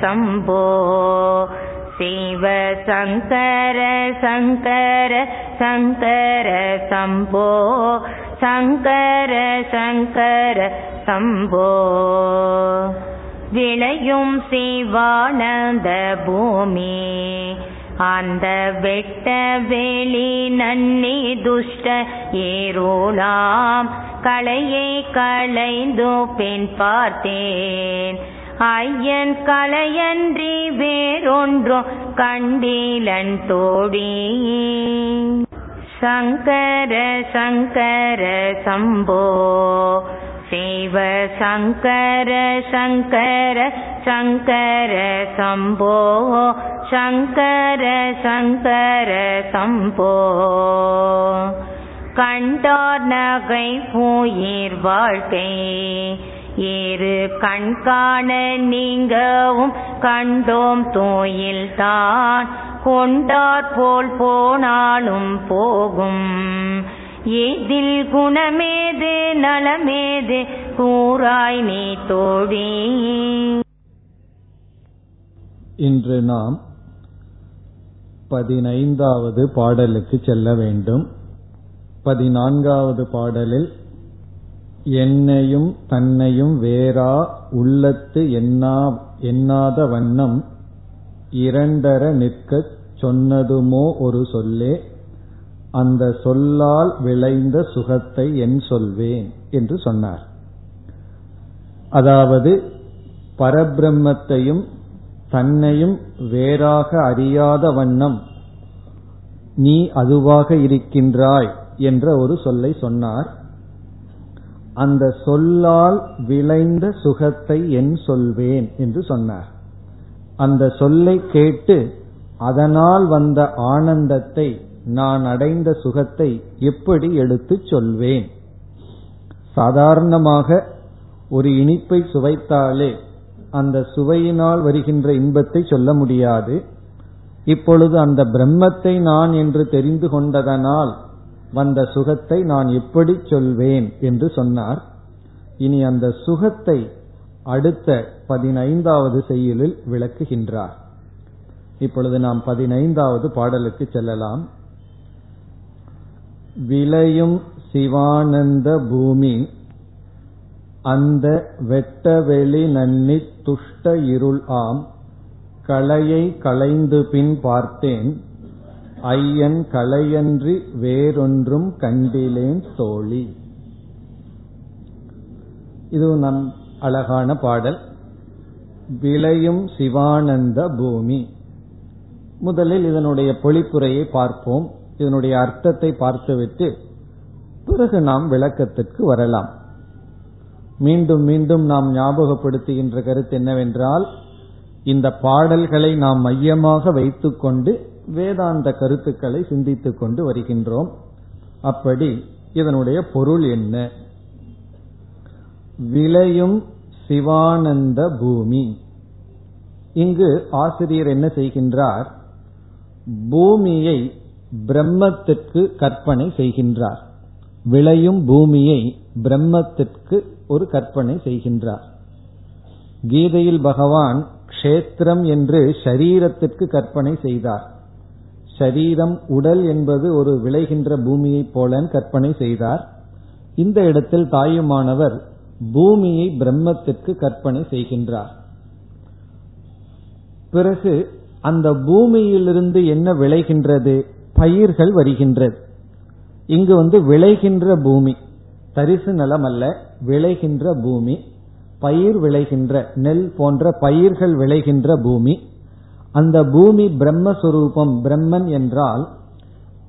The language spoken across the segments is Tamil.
शम्भो शिव शङ्कर शङ्कर शङ्कर शम्भो சங்கர சங்கர சம்போ விளையும் சிவானந்த பூமி அந்த வெட்ட வெளி நன்னி துஷ்ட ஏரோலாம் களையை களைந்து பெண் பார்த்தேன் ஐயன் கலையன்றி வேறொன்றும் கண்டீலன் தோழி சங்கர சங்கர சம்போ சிவ சங்கர சங்கர சங்கர சம்போ சங்கர சங்கர சம்போ. கண்டார் நகை பூயிர் வாழ்க்கை ஏறு கண்காண நீங்கவும் கண்டோம் தோயில் தான். கொண்டார் போல் போனாலும் போகும். ஏதில் குணமேது நலமேது கூறாய் நீ தோழி. இன்று நாம் பதினைந்தாவது பாடலுக்கு செல்ல வேண்டும். பதினான்காவது பாடலில் என்னையும் தன்னையும் வேறா உள்ளத்து எண்ணா எண்ணாத வண்ணம் இரண்டர நிற்கச் சொன்னதுமோ ஒரு சொல்லே அந்த சொல்லால் விளைந்த சுகத்தை என் சொல்வேன் என்று சொன்னார். அதாவது பரபிரம்மத்தையும் தன்னையும் வேறாக அறியாத வண்ணம் நீ அதுவாக இருக்கின்றாய் என்ற ஒரு சொல்லை சொன்னார். அந்த சொல்லால் விளைந்த சுகத்தை என் சொல்வேன் என்று சொன்னார். அந்த சொல்லை கேட்டு அதனால் வந்த ஆனந்தத்தை நான் அடைந்த சுகத்தை எப்படி எடுத்துச் சொல்வேன்? சாதாரணமாக ஒரு இனிப்பை சுவைத்தாலே அந்த சுவையினால் வருகின்ற இன்பத்தை சொல்ல முடியாது. இப்பொழுது அந்த பிரம்மத்தை நான் என்று தெரிந்து கொண்டதனால் வந்த சுகத்தை நான் எப்படி சொல்வேன் என்று சொன்னார். இனி அந்த சுகத்தை அடுத்த பதினைந்தாவது செய்யுளில் விளக்குகின்றார். இப்பொழுது நாம் பதினைந்தாவது பாடலுக்கு செல்லலாம். விளையும் சிவானந்த பூமி அந்த வெட்டவெளி நன்னி துஷ்ட இருள் ஆம் கலையை களைந்து பின் பார்த்தேன் ஐயன் களையன்றி வேறொன்றும் கண்டிலேன் தோழி. இது நம் அழகான பாடல். விளையும் சிவானந்த பூமி. முதலில் இதனுடைய பொழிப்புரையை பார்ப்போம். இதனுடைய அர்த்தத்தை பார்த்துவிட்டு பிறகு நாம் விளக்கத்திற்கு வரலாம். மீண்டும் மீண்டும் நாம் ஞாபகப்படுத்துகின்ற கருத்து என்னவென்றால் இந்த பாடல்களை நாம் மையமாக வைத்துக்கொண்டு வேதாந்த கருத்துக்களை சிந்தித்துக் கொண்டு வருகின்றோம். அப்படி இதனுடைய பொருள் என்ன? விளையும் சிவானந்த பூமி. இங்கு ஆசிரியர் என்ன செய்கின்றார்? பூமியை பிரம்மத்திற்கு கற்பனை செய்கின்றார். விளையும் பூமியை பிரம்மத்திற்கு ஒரு கற்பனை செய்கின்றார். கீதையில் பகவான் க்ஷேத்திரம் என்று ஷரீரத்திற்கு கற்பனை செய்தார். சரீரம் உடல் என்பது ஒரு விளைகின்ற பூமியைப் போல கற்பனை செய்தார். இந்த இடத்தில் தாயுமானவர் பூமியை பிரம்மத்திற்கு கற்பனை செய்கின்றார். பிறகு அந்த பூமியிலிருந்து என்ன விளைகின்றது? பயிர்கள் வருகின்றது. இங்கு வந்து விளைகின்ற பூமி தரிசு நிலம் அல்ல விளைகின்ற பூமி பயிர் விளைகின்ற நெல் போன்ற பயிர்கள் விளைகின்ற பூமி அந்த பூமி பிரம்மஸ்வரூபம் பிரம்மன் என்றால்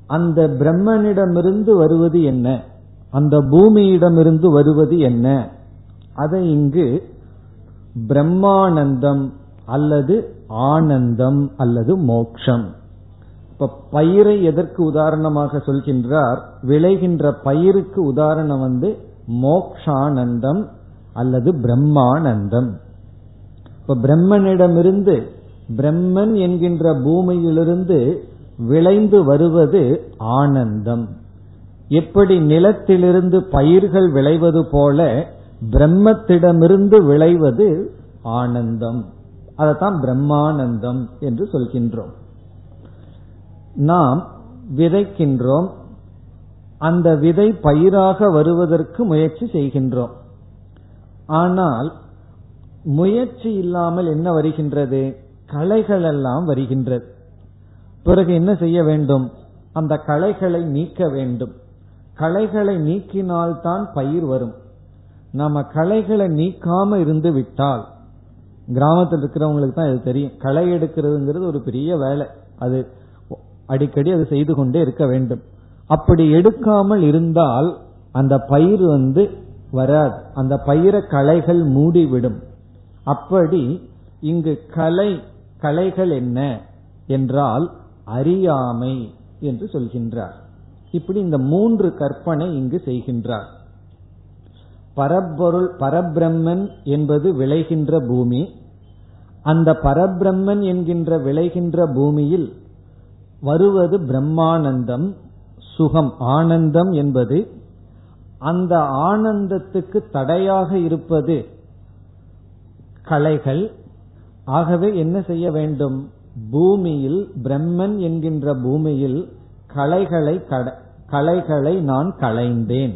அந்த பிரம்மனிடமிருந்து வருவது என்ன? அந்த பூமியிடமிருந்து வருவது என்ன? அதை இங்கு பிரம்மானந்தம் அல்லது ஆனந்தம் அல்லது மோக்ஷம். இப்ப பயிரை எதற்கு உதாரணமாக சொல்கின்றார்? விளைகின்ற பயிருக்கு உதாரணம் வந்து மோக்ஷானந்தம் அல்லது பிரம்மானந்தம். இப்ப பிரம்மனிடமிருந்து பிரம்மன் என்கின்ற பூமியிலிருந்து விளைந்து வருவது ஆனந்தம். எப்படி நிலத்திலிருந்து பயிர்கள் விளைவது போல பிரம்மத்திடமிருந்து விளைவது ஆனந்தம். அதைத்தான் பிரம்மானந்தம் என்று சொல்கின்றோம். நாம் விதைக்கின்றோம். அந்த விதை பயிராக வருவதற்கு முயற்சி செய்கின்றோம். ஆனால் முயற்சி இல்லாமல் என்ன வருகின்றது? களைகள் எல்லாம் வருகின்றது. பிறகு என்ன செய்ய வேண்டும்? அந்த களைகளை நீக்க வேண்டும். களைகளை நீக்கினால்தான் பயிர் வரும். நம்ம களைகளை நீக்காம இருந்து விட்டால் கிராமத்தில் இருக்கிறவங்களுக்கு தான் இது தெரியும். களை எடுக்கிறதுங்கிறது ஒரு பெரிய வேலை. அது அடிக்கடி அது செய்து கொண்டே இருக்க வேண்டும். அப்படி எடுக்காமல் இருந்தால் அந்த பயிர் வந்து வராது. அந்த பயிரை களைகள் மூடிவிடும். அப்படி இங்கு கலை கலைகள் என்ன என்றால் அறியாமை என்று சொல்கின்றார். இப்படி இந்த மூன்று கற்பனை இங்கு செய்கின்றார். பரப்பொருள் பரபிரம்மன் என்பது விளைகின்ற பூமி. அந்த பரபிரம்மன் என்கின்ற விளைகின்ற பூமியில் வருவது பிரம்மானந்தம் சுகம் ஆனந்தம் என்பது. அந்த ஆனந்தத்துக்கு தடையாக இருப்பது கலைகள் ஆகவே என்ன செய்ய வேண்டும்? பூமியில் பிரம்மன் என்கின்ற பூமியில் கலைகளை கலைகளை நான் களைந்தேன்.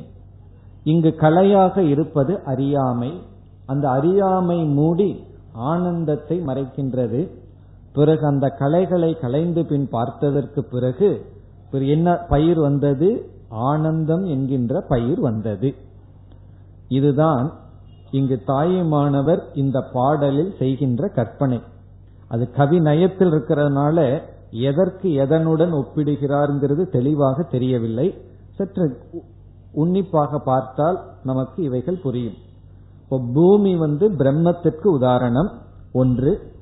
இங்கு கலையாக இருப்பது அறியாமை. அந்த அறியாமை மூடி ஆனந்தத்தை மறைக்கின்றது. பிறகு அந்த கலைகளை கலைந்து பின் பார்த்ததற்கு பிறகு என்ன பயிர் வந்தது? ஆனந்தம் என்கின்ற பயிர் வந்தது. இதுதான் இங்கு தாயுமானவர் இந்த பாடலில் செய்கின்ற கற்பனை. அது கவி நயத்தில் இருக்கிறதுனால எதற்கு எதனுடன் ஒப்பிடுகிறார்ங்கிறது தெளிவாக தெரியவில்லை. சற்று உன்னிப்பாக பார்த்தால் நமக்கு இவைகள் புரியும். இப்போ பூமி வந்து பிரம்மத்திற்கு உதாரணம். ஒன்று.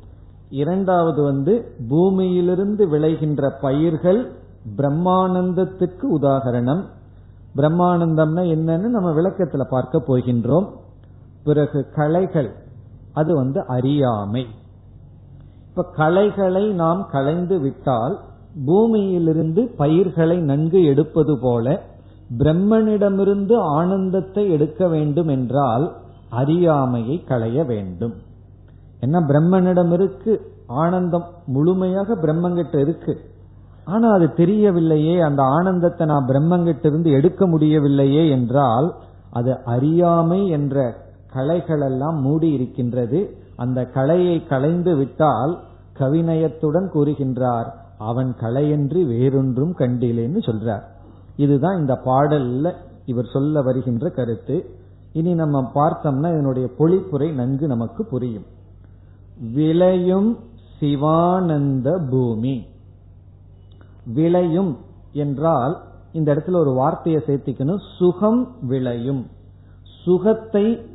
இரண்டாவது வந்து பூமியிலிருந்து விளைகின்ற பயிர்கள் பிரம்மானந்தத்துக்கு உதாகரணம் பிரம்மானந்தம்னா என்னன்னு நம்ம விளக்கத்துல பார்க்க போகின்றோம். பிறகு கலைகள். அது வந்து அறியாமை. இப்ப கலைகளை நாம் களைந்து விட்டால் பூமியிலிருந்து பயிர்களை நன்கு எடுப்பது போல பிரம்மனிடமிருந்து ஆனந்தத்தை எடுக்க வேண்டும் என்றால் அறியாமையை களைய வேண்டும். என்ன பிரம்மனிடம் இருக்கு ஆனந்தம் முழுமையாக பிரம்மங்கிட்ட இருக்கு. ஆனா அது தெரியவில்லையே அந்த ஆனந்தத்தை நான் பிரம்மங்கிட்ட இருந்து எடுக்க முடியவில்லையே என்றால் அது அறியாமை என்ற கலைகளெல்லாம் மூடி இருக்கின்றது. அந்த கலையை களைந்து விட்டால் கவிநயத்துடன் கூறுகின்றார். அவன் கலையன்றி வேறொன்றும் கண்டிலேன்னு சொல்றார். இதுதான் இந்த பாடல்ல இவர் சொல்ல வருகின்ற கருத்து. இனி நம்ம பார்த்தோம்னா இதனுடைய பொழிப்புரை நன்கு நமக்கு புரியும். விளையும் சிவானந்த பூமி. விளையும் என்றால் இந்த இடத்துல ஒரு வார்த்தையை சேர்த்திக்கணும். சுகம் விளையும். சுகத்தை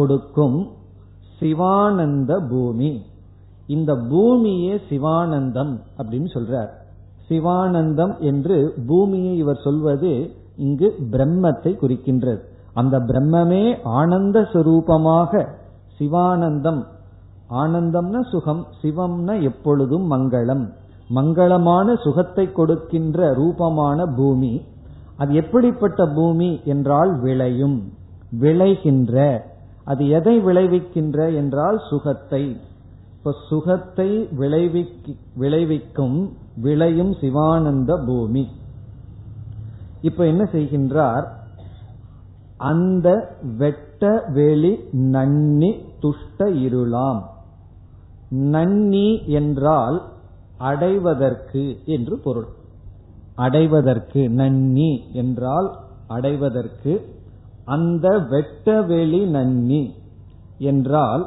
கொடுக்கும் சிவானந்த பூமி. இந்த பூமியே சிவானந்தம் அப்படின்னு சொல்றார். சிவானந்தம் என்று பூமியை இவர் சொல்வது இங்கு பிரம்மத்தை குறிக்கின்றது. அந்த பிரம்மமே ஆனந்த சுரூபமாக சிவானந்தம். ஆனந்தம்னா சுகம் சிவம்னா எப்பொழுதும் மங்களம். மங்களமான சுகத்தை கொடுக்கின்ற ரூபமான பூமி. அது எப்படிப்பட்ட பூமி என்றால் விளையும் விளைகின்ற. அது எதை விளைவிக்கின்ற என்றால் சுகத்தை. இப்ப சுகத்தை விளைவிக்கும் விளையும் சிவானந்த பூமி. இப்ப என்ன செய்கின்றார்? அந்த வெட்ட வெளி நன்னி துஷ்ட இருளாம். நன்னி என்றால் அடைவதற்கு என்று பொருள். அடைவதற்கு நன்னி என்றால் அடைவதற்கு அந்த வெட்டவெளி நன்னி என்றால்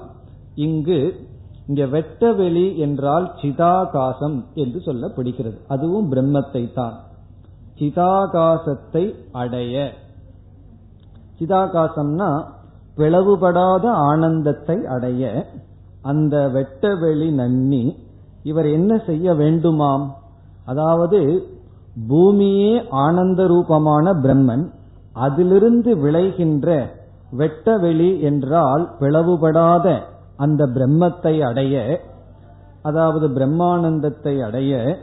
இங்கு இங்க வெட்டவெளி என்றால் சிதாகாசம் என்று சொல்லப்படுகிறது. அதுவும் பிரம்மத்தை தான் சிதாகாசத்தை அடைய. சிதாகாசம்னா பிளவுபடாத ஆனந்தத்தை அடைய. அந்த வெட்டவெளி நன்னி இவர் என்ன செய்ய வேண்டுமாம்? அதாவது பூமியே ஆனந்த ரூபமான பிரம்மன் அதிலிருந்து விளைகின்ற வெட்டவெளி என்றால் பிளவுபடாத அந்த பிரம்மத்தை அடைய அதாவது பிரம்மானந்தத்தை அடைய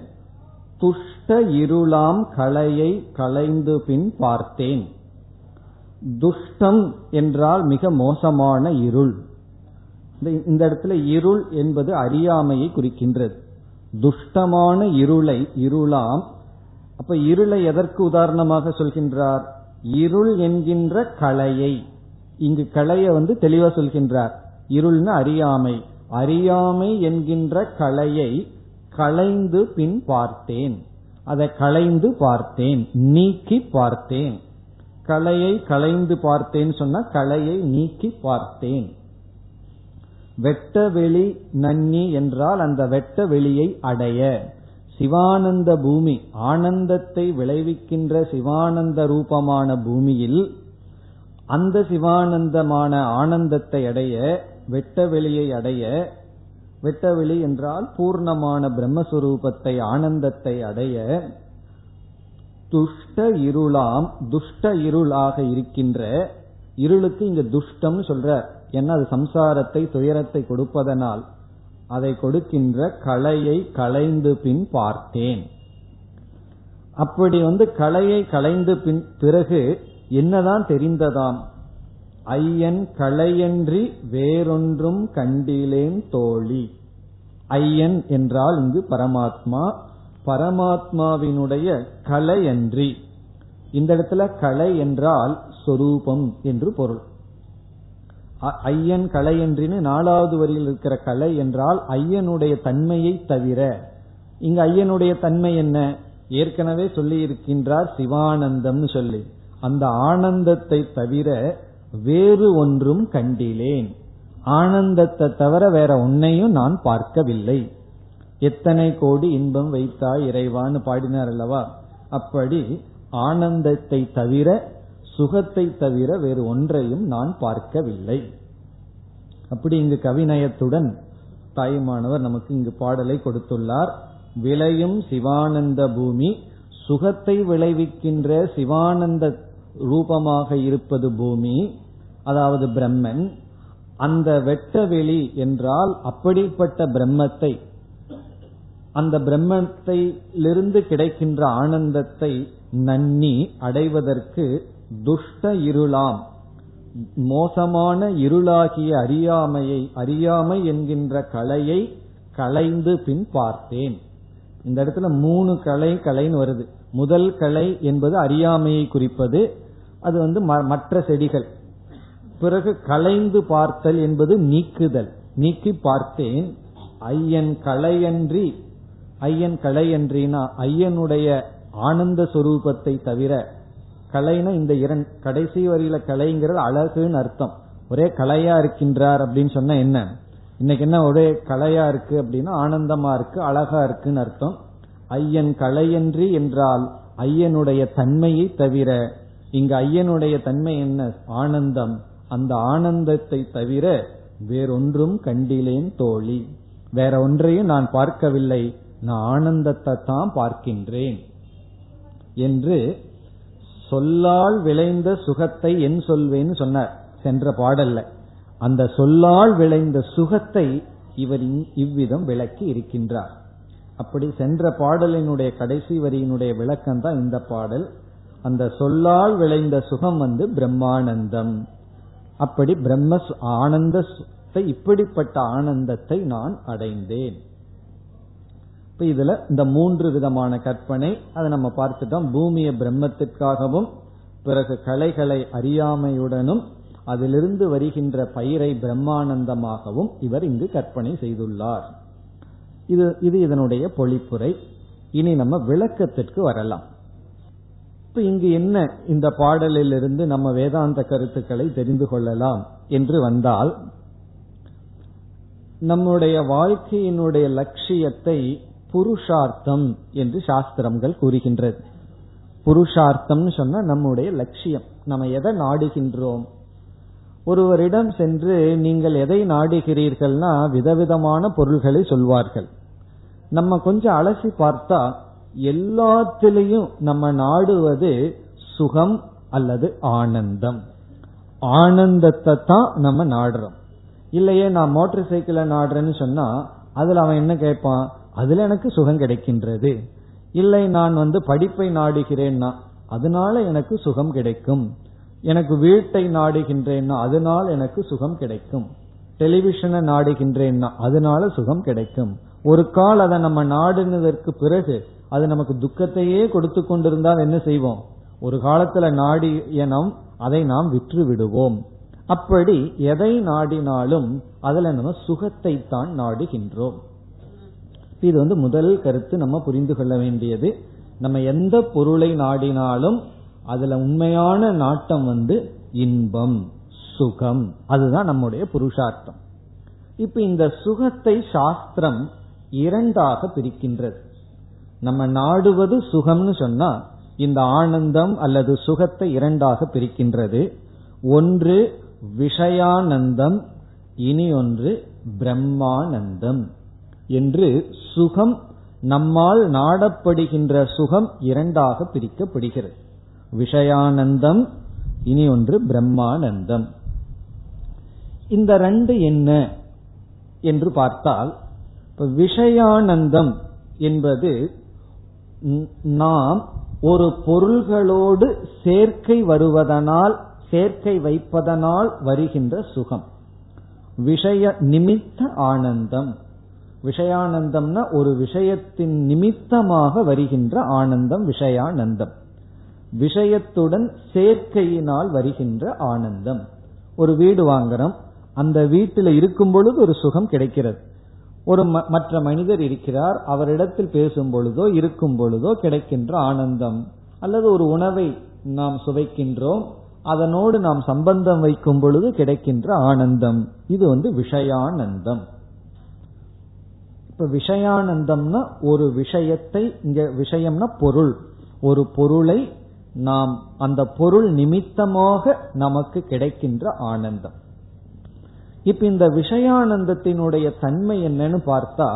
துஷ்ட இருளாம் கலையை களைந்து பின் பார்த்தேன். துஷ்டம் என்றால் மிக மோசமான இருள். இந்த இடத்துல இருள் என்பது அறியாமையை குறிக்கின்றது. துஷ்டமான இருளை இருளாம். அப்ப இருளை எதற்கு உதாரணமாக சொல்கின்றார்? இருள் என்கின்ற கலையை. இங்கு கலைய வந்து தெளிவா சொல்கின்றார். இருள்னு அறியாமை. அறியாமை என்கின்ற கலையை களைந்து பின் பார்த்தேன். அதை களைந்து பார்த்தேன். நீக்கி பார்த்தேன். கலையை களைந்து பார்த்தேன் சொன்னா கலையை நீக்கி பார்த்தேன். வெட்ட வெளி நன்னி என்றால் அந்த வெட்ட வெளியை அடைய. சிவானந்த பூமி ஆனந்தத்தை விளைவிக்கின்ற சிவானந்த ரூபமான பூமியில் அந்த சிவானந்தமான ஆனந்தத்தை அடைய வெட்ட வெளியை அடைய வெட்டவெளி என்றால் பூர்ணமான பிரம்மஸ்வரூபத்தை ஆனந்தத்தை அடைய துஷ்ட இருளாம் துஷ்ட இருளாக இருக்கின்ற இருளுக்கு இங்க துஷ்டம் சொல்ற. ஏன்னா அது சம்சாரத்தை துயரத்தை கொடுப்பதனால். அதை கொடுக்கின்ற கலையை களைந்து பின் பார்த்தேன். அப்படி வந்து கலையை களைந்து பின் பிறகு என்னதான் தெரிந்ததாம்? ஐயன் கலையன்றி வேறொன்றும் கண்டிலேன் தோழி. ஐயன் என்றால் இங்கு பரமாத்மா பரமாத்மாவினுடைய கலையன்றி. இந்த இடத்துல கலை என்றால் சொரூபம் என்று பொருள். ஐயன் கலையன்றின்னு நாலாவது வரியில் இருக்கிற கலை என்றால் ஐயனுடைய தன்மையை தவிர. இங்க ஐயனுடைய தன்மை என்ன? ஏற்கனவே சொல்லி இருக்கின்றார் சிவானந்தம் சொல்லி. அந்த ஆனந்தத்தை தவிர வேறு ஒன்றும் கண்டிலேன். ஆனந்தத்தை தவிர வேற ஒன்னையும் நான் பார்க்கவில்லை. எத்தனை கோடி இன்பம் வைத்தாய் இறைவான்னு பாடினார் அல்லவா? அப்படி ஆனந்தத்தை தவிர சுகத்தை தவிர வேறு ஒன்றையும் நான் பார்க்கவில்லை. அப்படி இங்கு கவிநயத்துடன் தாயுமானவர் நமக்கு இங்கு பாடலை கொடுத்துள்ளார். விளையும் சிவானந்த பூமி சுகத்தை விளைவிக்கின்ற சிவானந்த ரூபமாக இருப்பது பூமி அதாவது பிரம்மன் அந்த வெட்ட வெளி என்றால் அப்படிப்பட்ட பிரம்மத்தை அந்த பிரம்மத்திலிருந்து கிடைக்கின்ற ஆனந்தத்தை நன்னி அடைவதற்கு துஷ்ட இருளாம். மோசமான இருளாகிய அறியாமையை அறியாமை என்கின்ற கலையை களைந்து பின் பார்த்தேன். இந்த இடத்துல மூணு கலை கலைன்னு வருது. முதல் கலை என்பது அறியாமையை குறிப்பது. அது வந்து மற்ற செடிகள். பிறகு கலைந்து பார்த்தல் என்பது நீக்குதல். நீக்கி பார்த்தேன். ஐயன் கலையன்றி ஐயன் கலையன்றினா ஐயனுடைய ஆனந்த சுரூபத்தை தவிர கலைனா இந்த இரண் கடைசி வரியில கலைங்கிறது அழகுன்னு அர்த்தம். ஒரே கலையா இருக்கின்றார் அப்படின்னு சொன்னா என்ன? இன்னைக்கு என்ன ஒரே கலையா இருக்கு அப்படின்னா ஆனந்தமா இருக்கு அழகா இருக்குன்னு அர்த்தம். ஐயன் கலையன்றி என்றால் ஐயனுடைய தன்மையை தவிர இங்கு ஐயனுடைய தன்மை என்ன? ஆனந்தம். அந்த ஆனந்தத்தை தவிர வேறொன்றும் கண்டிலேன் தோழி. வேற ஒன்றையும் நான் பார்க்கவில்லை. நான் ஆனந்தத்தை தான் பார்க்கின்றேன். என்று சொல்லால் விளைந்த சுகத்தை என் சொல்வேன்னு சொன்னார். சென்ற பாடல்ல. அந்த சொல்லால் விளைந்த சுகத்தை இவர் இவ்விதம் விளக்கி இருக்கின்றார். அப்படி சென்ற பாடலினுடைய கடைசி வரியினுடைய விளக்கம் தான் இந்த பாடல். அந்த சொல்லால் விளைந்த சுகம் வந்து பிரம்மானந்தம். அப்படி பிரம்ம ஆனந்த இப்படிப்பட்ட ஆனந்தத்தை நான் அடைந்தேன். இப்ப இதுல இந்த மூன்று விதமான கற்பனை அதை நம்ம பார்த்துட்டோம். பூமியை பிரம்மத்திற்காகவும் பிறகு கலைகளை அறியாமையுடனும் அதிலிருந்து வருகின்ற பயிரை பிரம்மானந்தமாகவும் இவர் இங்கு கற்பனை செய்துள்ளார். இது இது இதனுடைய பொழிப்புரை. இனி நம்ம விளக்கத்திற்கு வரலாம். இப்ப இங்கு என்ன இந்த பாடலில் இருந்து நம்ம வேதாந்த கருத்துக்களை தெரிந்து கொள்ளலாம் என்று வந்தால் நம்முடைய வாழ்க்கையினுடைய லட்சியத்தை புருஷார்த்தம் என்று சாஸ்திரங்கள் கூறுகின்றது. புருஷார்த்தம்னு சொன்னா நம்முடைய லட்சியம். நம்ம எதை நாடுகின்றோம்? ஒருவரிடம் சென்று நீங்கள் எதை நாடுகிறீர்கள்னா விதவிதமான பொருள்களை சொல்வார்கள். நம்ம கொஞ்சம் அலசி பார்த்தா எல்லாத்திலையும் நம்ம நாடுவது சுகம் அல்லது ஆனந்தம். ஆனந்தத்தை தான் நம்ம நாடுறோம். இல்லையே நான் மோட்டர் சைக்கிளை நாடுறேன்னு சொன்னா அதுல அவன் என்ன கேட்பான்? அதுல எனக்கு சுகம் கிடைக்கின்றது. இல்லை நான் வந்து படிப்பை நாடுகிறேன்னா அதனால எனக்கு சுகம் கிடைக்கும். எனக்கு வீட்டை நாடுகின்றேன்னா அதனால் எனக்கு சுகம் கிடைக்கும். டெலிவிஷனை நாடுகின்றேன்னா அதனால சுகம் கிடைக்கும். ஒரு கால் அதை நம்ம நாடுனதற்கு பிறகு அது நமக்கு துக்கத்தையே கொடுத்து கொண்டிருந்தால் என்ன செய்வோம்? ஒரு காலத்துல நாடிய நாம் அதை நாம் விற்று விடுவோம் அப்படி எதை நாடினாலும் அதுல நம்ம சுகத்தை தான் நாடுகின்றோம். இது வந்து முதல் கருத்து நம்ம புரிந்து கொள்ள வேண்டியது. நம்ம எந்த பொருளை நாடினாலும் அதுல உண்மையான நாட்டம் வந்து இன்பம் சுகம். அதுதான் நம்முடைய புருஷார்த்தம். இப்ப இந்த சுகத்தை சாஸ்திரம் இரண்டாக பிரிக்கின்றது. நம்ம நாடுவது சுகம்னு சொன்னா இந்த ஆனந்தம் அல்லது சுகத்தை இரண்டாக பிரிக்கின்றது. ஒன்று விஷயானந்தம் இனி ஒன்று பிரம்மானந்தம். என்று சுகம் நம்மால் நாடப்படுகின்ற சுகம் இரண்டாக பிரிக்கப்படுகிறது. விஷயானந்தம் இனி ஒன்று பிரம்மானந்தம். இந்த ரெண்டு என்ன என்று பார்த்தால் விஷயானந்தம் என்பது நாம் ஒரு பொருள்களோடு சேர்க்கை வருவதனால் சேர்க்கை வைப்பதனால் வருகின்ற சுகம். விஷய நிமித்த ஆனந்தம். விஷயானந்தம்னா ஒரு விஷயத்தின் நிமித்தமாக வருகின்ற ஆனந்தம் விஷயானந்தம். விஷயத்துடன் சேர்க்கையினால் வருகின்ற ஆனந்தம். ஒரு வீடு வாங்குறோம். அந்த வீட்டில் இருக்கும் பொழுது ஒரு சுகம் கிடைக்கிறது. ஒரு மற்ற மனிதர் இருக்கிறார். அவரிடத்தில் பேசும் பொழுதோ இருக்கும் பொழுதோ கிடைக்கின்ற ஆனந்தம். அல்லது ஒரு உணவை நாம் சுவைக்கின்றோம். அதனோடு நாம் சம்பந்தம் வைக்கும் பொழுது கிடைக்கின்ற ஆனந்தம். இது வந்து விஷயானந்தம். இப்ப விஷயானந்தம்னா ஒரு விஷயத்தை இங்க விஷயம்னா பொருள். ஒரு பொருளை நாம் அந்த பொருள் நிமித்தமாக நமக்கு கிடைக்கின்ற ஆனந்தம். இப்ப இந்த விஷயானந்தத்தினுடைய தன்மை என்னன்னு பார்த்தா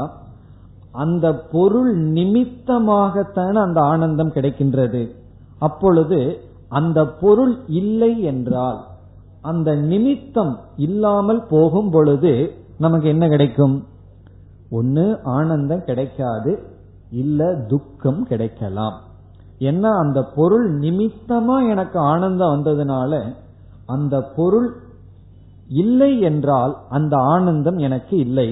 அந்த பொருள் நிமித்தமாகத்தான அந்த ஆனந்தம் கிடைக்கின்றது. அப்பொழுது அந்த பொருள் இல்லை என்றால் அந்த நிமித்தம் இல்லாமல் போகும் பொழுது நமக்கு என்ன கிடைக்கும்? ஒன்னு ஆனந்தம் கிடைக்காது இல்ல துக்கம் கிடைக்கலாம். என்ன அந்த பொருள் நிமித்தமா எனக்கு ஆனந்தம் வந்ததுனால அந்த பொருள் இல்லை என்றால் அந்த ஆனந்தம் எனக்கு இல்லை.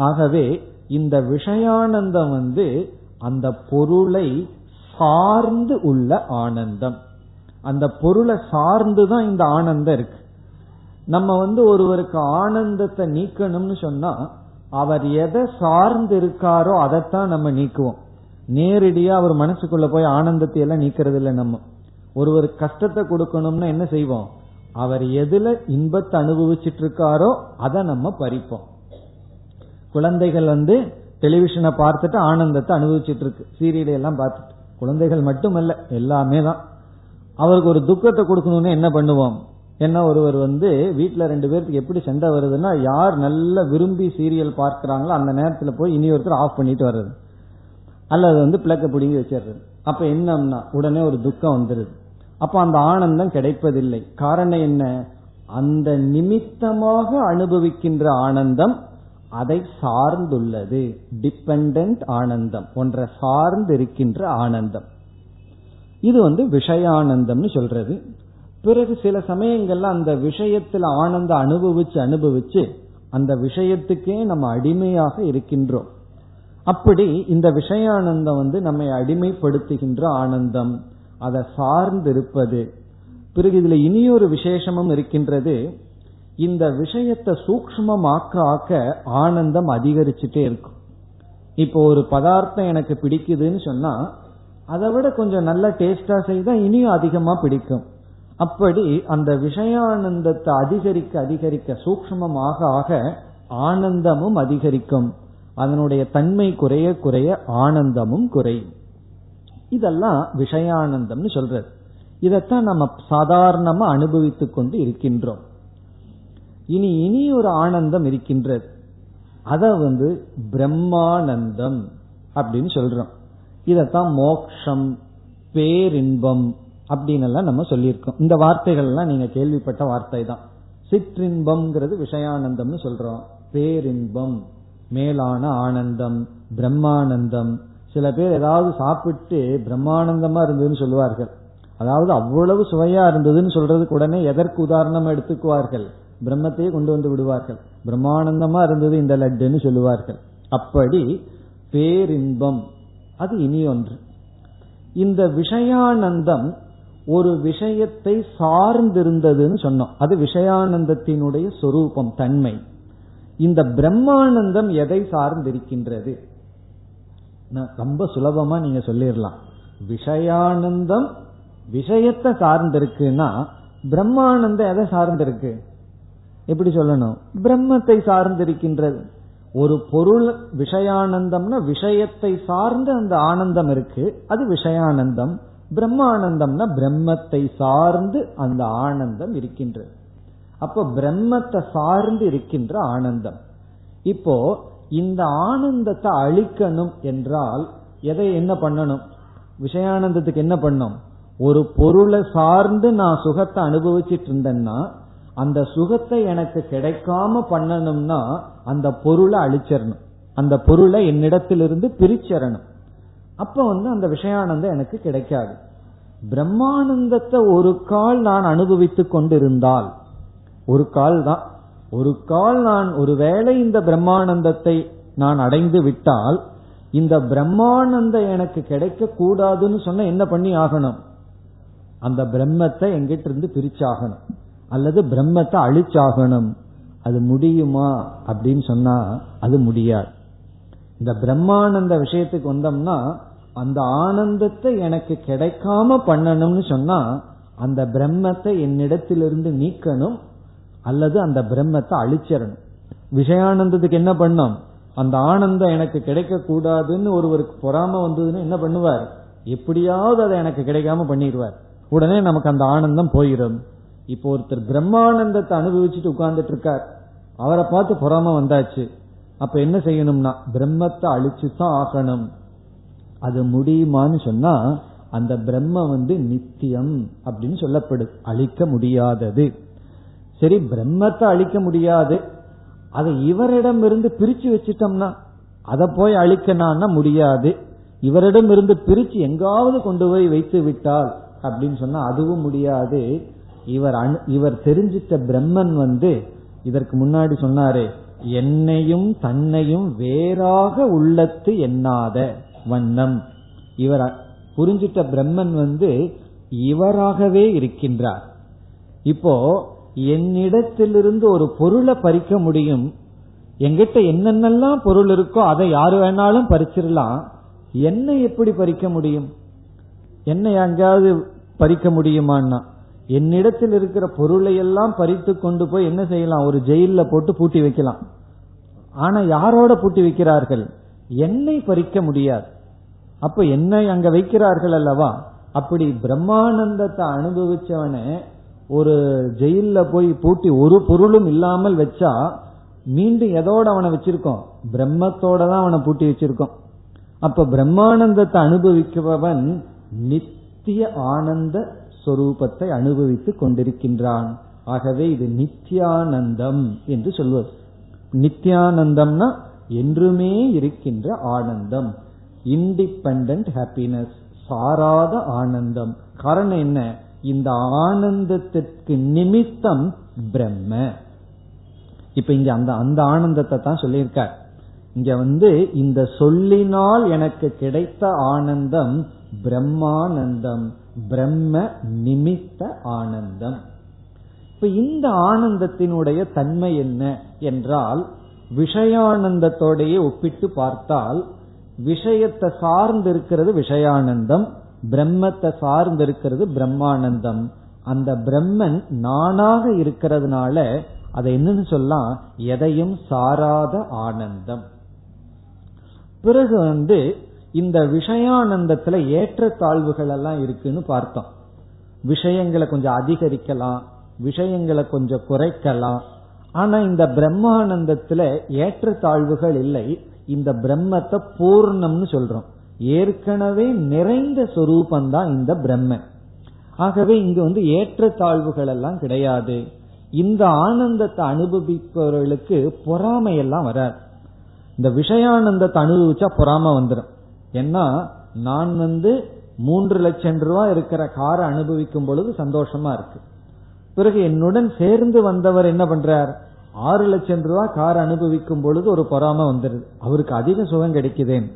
ஆகவே இந்த விஷயானந்தம் வந்து அந்த பொருளை சார்ந்து உள்ள ஆனந்தம். அந்த பொருளை சார்ந்து தான் இந்த ஆனந்தம் இருக்கு. நம்ம வந்து ஒருவருக்கு ஆனந்தத்தை நீக்கணும்னு சொன்னா அவர் எதை சார்ந்து இருக்காரோ அதைத்தான் நம்ம நீக்குவோம். நேரடியா அவர் மனசுக்குள்ள போய் ஆனந்தத்தை எல்லாம் நீக்கிறது இல்லை நம்ம. ஒருவர் கஷ்டத்தை கொடுக்கணும்னா என்ன செய்வோம்? அவர் எதுல இன்பத்தை அனுபவிச்சுட்டு இருக்காரோ அதை நம்ம பறிப்போம். குழந்தைகள் வந்து டெலிவிஷனை பார்த்துட்டு ஆனந்தத்தை அனுபவிச்சுட்டு இருக்கு சீரியலை எல்லாம் பார்த்துட்டு. குழந்தைகள் மட்டுமல்ல எல்லாமே தான் அவருக்கு ஒரு துக்கத்தை கொடுக்கணும்னு என்ன பண்ணுவோம்? என்ன ஒருவர் வந்து வீட்டுல ரெண்டு பேருக்கு எப்படி சண்டை வருதுன்னா யார் நல்ல விரும்பி சீரியல் பார்க்கிறாங்களோ அந்த நேரத்துல போய் இனி ஒருத்தர் ஆஃப் பண்ணிட்டு வர்றது. அல்லது வந்து பிளக்க பிடிங்கி வச்சிடுறது அப்ப என்னம்னா உடனே ஒரு துக்கம் வந்துருது. அப்ப அந்த ஆனந்தம் கிடைப்பதில்லை. காரணம் என்ன? அந்த நிமித்தமாக அனுபவிக்கின்ற ஆனந்தம் அதை சார்ந்துள்ளது. டிபெண்ட் ஆனந்தம். ஒன்றை சார்ந்து இருக்கின்ற ஆனந்தம். இது வந்து விஷயானந்தம்னு சொல்றது. பிறகு சில சமயங்கள்ல அந்த விஷயத்துல ஆனந்தம் அனுபவிச்சு அனுபவிச்சு அந்த விஷயத்துக்கே நம்ம அடிமையாக இருக்கின்றோம். அப்படி இந்த விஷயானந்தம் வந்து நம்மை அடிமைப்படுத்துகின்ற ஆனந்தம் அதை சார்ந்திருப்பது. பிறகு இதுல இனியொரு விசேஷமும் இருக்கின்றது. இந்த விஷயத்தை சூக்மமாக்க ஆக்க ஆனந்தம் அதிகரிச்சுட்டே இருக்கும். இப்போ ஒரு பதார்த்தம் எனக்கு பிடிக்குதுன்னு சொன்னா அதை விட கொஞ்சம் நல்ல டேஸ்டா செய்தா இனியும் அதிகமா பிடிக்கும். அப்படி அந்த விஷயானந்தத்தை அதிகரிக்க அதிகரிக்க சூக்மமாக ஆக ஆனந்தமும் அதிகரிக்கும். அதனுடைய தன்மை குறைய குறைய ஆனந்தமும் குறையும். இதெல்லாம் விஷயானந்தம்னு சொல்றது. இதத்தான் நம்ம சாதாரணமா அனுபவித்துக் கொண்டு இருக்கின்றோம். இனி இனி ஒரு ஆனந்தம் இருக்கின்றது. அத வந்து பிரம்மானந்தம் அப்படின்னு சொல்றோம். இதத்தான் மோக்ஷம் பேரின்பம் அப்படின்னு எல்லாம் நம்ம சொல்லியிருக்கோம். இந்த வார்த்தைகள் எல்லாம் நீங்க கேள்விப்பட்ட வார்த்தை தான் சிற்றின்பம்ங்கிறது விஷயானந்தம்னு சொல்றோம். பேரின்பம் மேலான ஆனந்தம் பிரம்மானந்தம். சில பேர் ஏதாவது சாப்பிட்டு பிரம்மானந்தமா இருந்ததுன்னு சொல்லுவார்கள். அதாவது அவ்வளவு சுவையா இருந்ததுன்னு சொல்றதுக்கு உடனே எதற்கு உதாரணம் எடுத்துக்குவார்கள்? பிரம்மத்தையே கொண்டு வந்து விடுவார்கள். பிரம்மானந்தமா இருந்தது இந்த லட்டுன்னு சொல்லுவார்கள். அப்படி பேரின்பம் அது இனி ஒன்று. இந்த விஷயானந்தம் ஒரு விஷயத்தை சார்ந்திருந்ததுன்னு சொன்னோம். அது விஷயானந்தத்தினுடைய சொரூபம் தன்மை. இந்த பிரம்மானந்தம் எதை சார்ந்திருக்கின்றது? ரொம்ப சுலபமா நீங்க சொல்லிடலாம். விஷயானந்தம் விஷயத்தை சார்ந்திருக்குன்னா பிரம்மானந்தம் எதை சார்ந்திருக்கு? எப்படி சொல்லணும்? பிரம்மத்தை சார்ந்திருக்கின்றது. ஒரு பொருள் விஷயானந்தம்னா விஷயத்தை சார்ந்த அந்த ஆனந்தம் இருக்கு. அது விஷயானந்தம். பிரம்மானந்தம்னா பிரம்மத்தை சார்ந்து அந்த ஆனந்தம் இருக்கின்றது. அப்ப பிரம்மத்தை சார்ந்து இருக்கின்ற ஆனந்தம். இப்போ இந்த ஆனந்தத்தை அழிக்கணும் என்றால் எதை என்ன பண்ணணும்? விஷயானந்தத்துக்கு என்ன பண்ணும் ஒரு பொருளை சார்ந்து நான் சுகத்தை அனுபவிச்சிட்டு இருந்தேன்னா அந்த சுகத்தை எனக்கு கிடைக்காம பண்ணணும்னா அந்த பொருளை அழிச்சிடணும். அந்த பொருளை என்னிடத்திலிருந்து பிரிச்சிடணும். அப்ப வந்து அந்த விஷயானந்தம் எனக்கு கிடைக்காது. பிரம்மானந்தத்தை ஒரு கால் நான் அனுபவித்துக் கொண்டிருந்தால் ஒரு கால் தான். ஒரு கால் நான் ஒருவேளை இந்த பிரம்மானந்தத்தை நான் அடைந்து விட்டால் இந்த பிரம்மானந்தம் எனக்கு கிடைக்க கூடாதுன்னு சொன்ன என்ன பண்ணி ஆகணும்? அந்த பிரம்மத்தை எங்கிட்ட இருந்து பிரிச்சாகணும்? அல்லது பிரம்மத்தை அழிச்சாகணும்? அது முடியுமா அப்படின்னு சொன்னா அது முடியாது. இந்த பிரம்மானந்த விஷயத்துக்கு வந்தோம்னா அந்த ஆனந்தத்தை எனக்கு கிடைக்காம பண்ணணும்னு சொன்னா அந்த பிரம்மத்தை என்னிடத்திலிருந்து நீக்கணும் அல்லது அந்த பிரம்மத்தை அழிச்சிடணும். விஷயானந்தத்துக்கு என்ன பண்ணும்? அந்த ஆனந்தம் எனக்கு கிடைக்க கூடாதுன்னு ஒருவருக்கு பொறாம வந்ததுன்னு என்ன பண்ணுவார்? எப்படியாவது அதை எனக்கு கிடைக்காம பண்ணிடுவார். உடனே நமக்கு அந்த ஆனந்தம் போயிடும். இப்போ ஒருத்தர் பிரம்மானந்தத்தை அனுபவிச்சுட்டு உட்கார்ந்துட்டு இருக்கார் அவரை பார்த்து பொறாம வந்தாச்சு. அப்ப என்ன செய்யணும்னா பிரம்மத்தை அழிச்சு தான் ஆகணும். அது முடியுமான்னு சொன்னா அந்த பிரம்ம வந்து நித்தியம் அப்படின்னு சொல்லப்படுது அழிக்க முடியாதது. சரி பிரம்மத்தை அழிக்க முடியாது. அதை இவரிடம் இருந்து பிரிச்சு வச்சிட்டோம்னா அதை போய் அழிக்கணும்னா முடியாது. இவரிடம் இருந்து பிரிச்சு எங்காவது கொண்டு போய் வைத்து விட்டால் அப்படின்னு சொன்னா அதுவும் முடியாது. இவர் இவர் தெரிஞ்சிட்ட பிரம்மன் வந்து இதற்கு முன்னாடி சொன்னாரு என்னையும் தன்னையும் வேறாக உள்ளத்து எண்ணாத. வண்ணம். இவர் புரிஞ்சிட்ட பிரம்மன் வந்து இவராகவே இருக்கின்றார். இப்போ என்னிடத்திலிருந்து ஒரு பொருளை பறிக்க முடியும். எங்கிட்ட என்னென்னலாம் பொருள் இருக்கோ அதை யாரு வேணாலும் பறிச்சிடலாம். என்ன எப்படி பறிக்க முடியும்? என்ன எங்காவது பறிக்க முடியுமான்னா என்னிடத்தில் இருக்கிற பொருளை எல்லாம் பறித்து கொண்டு போய் என்ன செய்யலாம்? ஒரு ஜெயில போட்டு பூட்டி வைக்கலாம். ஆனா யாரோட பூட்டி வைக்கிறார்கள்? என்னை பறிக்க முடியாது. அப்ப என்னை அங்க வைக்கிறார்கள் அல்லவா? அப்படி பிரம்மானந்தத்தை அனுபவிச்சவன ஒரு ஜெயில போய் பூட்டி ஒரு பொருளும் இல்லாமல் வச்சா மீண்டும் எதோட அவனை வச்சிருக்கோம்? பிரம்மத்தோட தான் அவனை பூட்டி வச்சிருக்கோம். அப்ப பிரம்மானந்தத்தை அனுபவிக்கிறவன் நித்திய ஆனந்த சொரூபத்தை அனுபவித்துக் கொண்டிருக்கின்றான். ஆகவே இது நித்யானந்தம் என்று சொல்வது. நித்யானந்தம்னா என்றுமே இருக்கின்ற ஆனந்தம். இண்டிபெண்ட் ஹாப்பினஸ் சாராத ஆனந்தம். காரணம் என்ன? இந்த ஆனந்தத்திற்கு நிமித்தம் பிரம்ம. இப்ப இங்க அந்த அந்த ஆனந்தத்தை தான் சொல்லியிருக்கார். இங்க வந்து இந்த சொல்லினால் எனக்கு கிடைத்த ஆனந்தம் பிரம்மானந்தம். பிரம்ம நிமித்த ஆனந்தம். இப்ப இந்த ஆனந்தத்தினுடைய தன்மை என்ன? என்றால் விஷயானந்தத்தோடையே ஒப்பிட்டு பார்த்தால் விஷயத்தை சார்ந்து இருக்கிறது விஷயானந்தம் பிரம்மத்தை சார்ந்து இருக்கிறது பிரம்மானந்தம். அந்த பிரம்மன் நானாக இருக்கிறதுனால அதை என்னன்னு சொல்லலாம் எதையும் சாராத ஆனந்தம். பிறகு வந்து இந்த விஷயானந்தத்துல ஏற்ற தாழ்வுகள் எல்லாம் இருக்குன்னு பார்த்தோம். விஷயங்களை கொஞ்சம் அதிகரிக்கலாம் விஷயங்களை கொஞ்சம் குறைக்கலாம் ஆனா இந்த பிரம்மானந்தத்துல ஏற்ற தாழ்வுகள் இல்லை. இந்த பிரம்மத்தை பூர்ணம்னு சொல்றோம். ஏற்கனவே நிறைந்த சொரூபந்தான் இந்த பிரம்மன். ஆகவே இங்க வந்து ஏற்ற தாழ்வுகள் எல்லாம் கிடையாது. இந்த ஆனந்தத்தை அனுபவிப்பவர்களுக்கு பொறாமை எல்லாம் வராது. இந்த விஷயானந்தத்தை அனுபவிச்சா பொறாம வந்துடும் ஏன்னா நான் வந்து மூன்று லட்சம் ரூபாய் இருக்கிற காரை அனுபவிக்கும் பொழுது சந்தோஷமா இருக்கு. பிறகு என்னுடன் சேர்ந்து வந்தவர் என்ன பண்றார்? ஆறு லட்சம் ரூபாய் கார் அனுபவிக்கும் பொழுது ஒரு பொறாம வந்துருது அவருக்கு அதிக சுகம் கிடைக்குதேன்.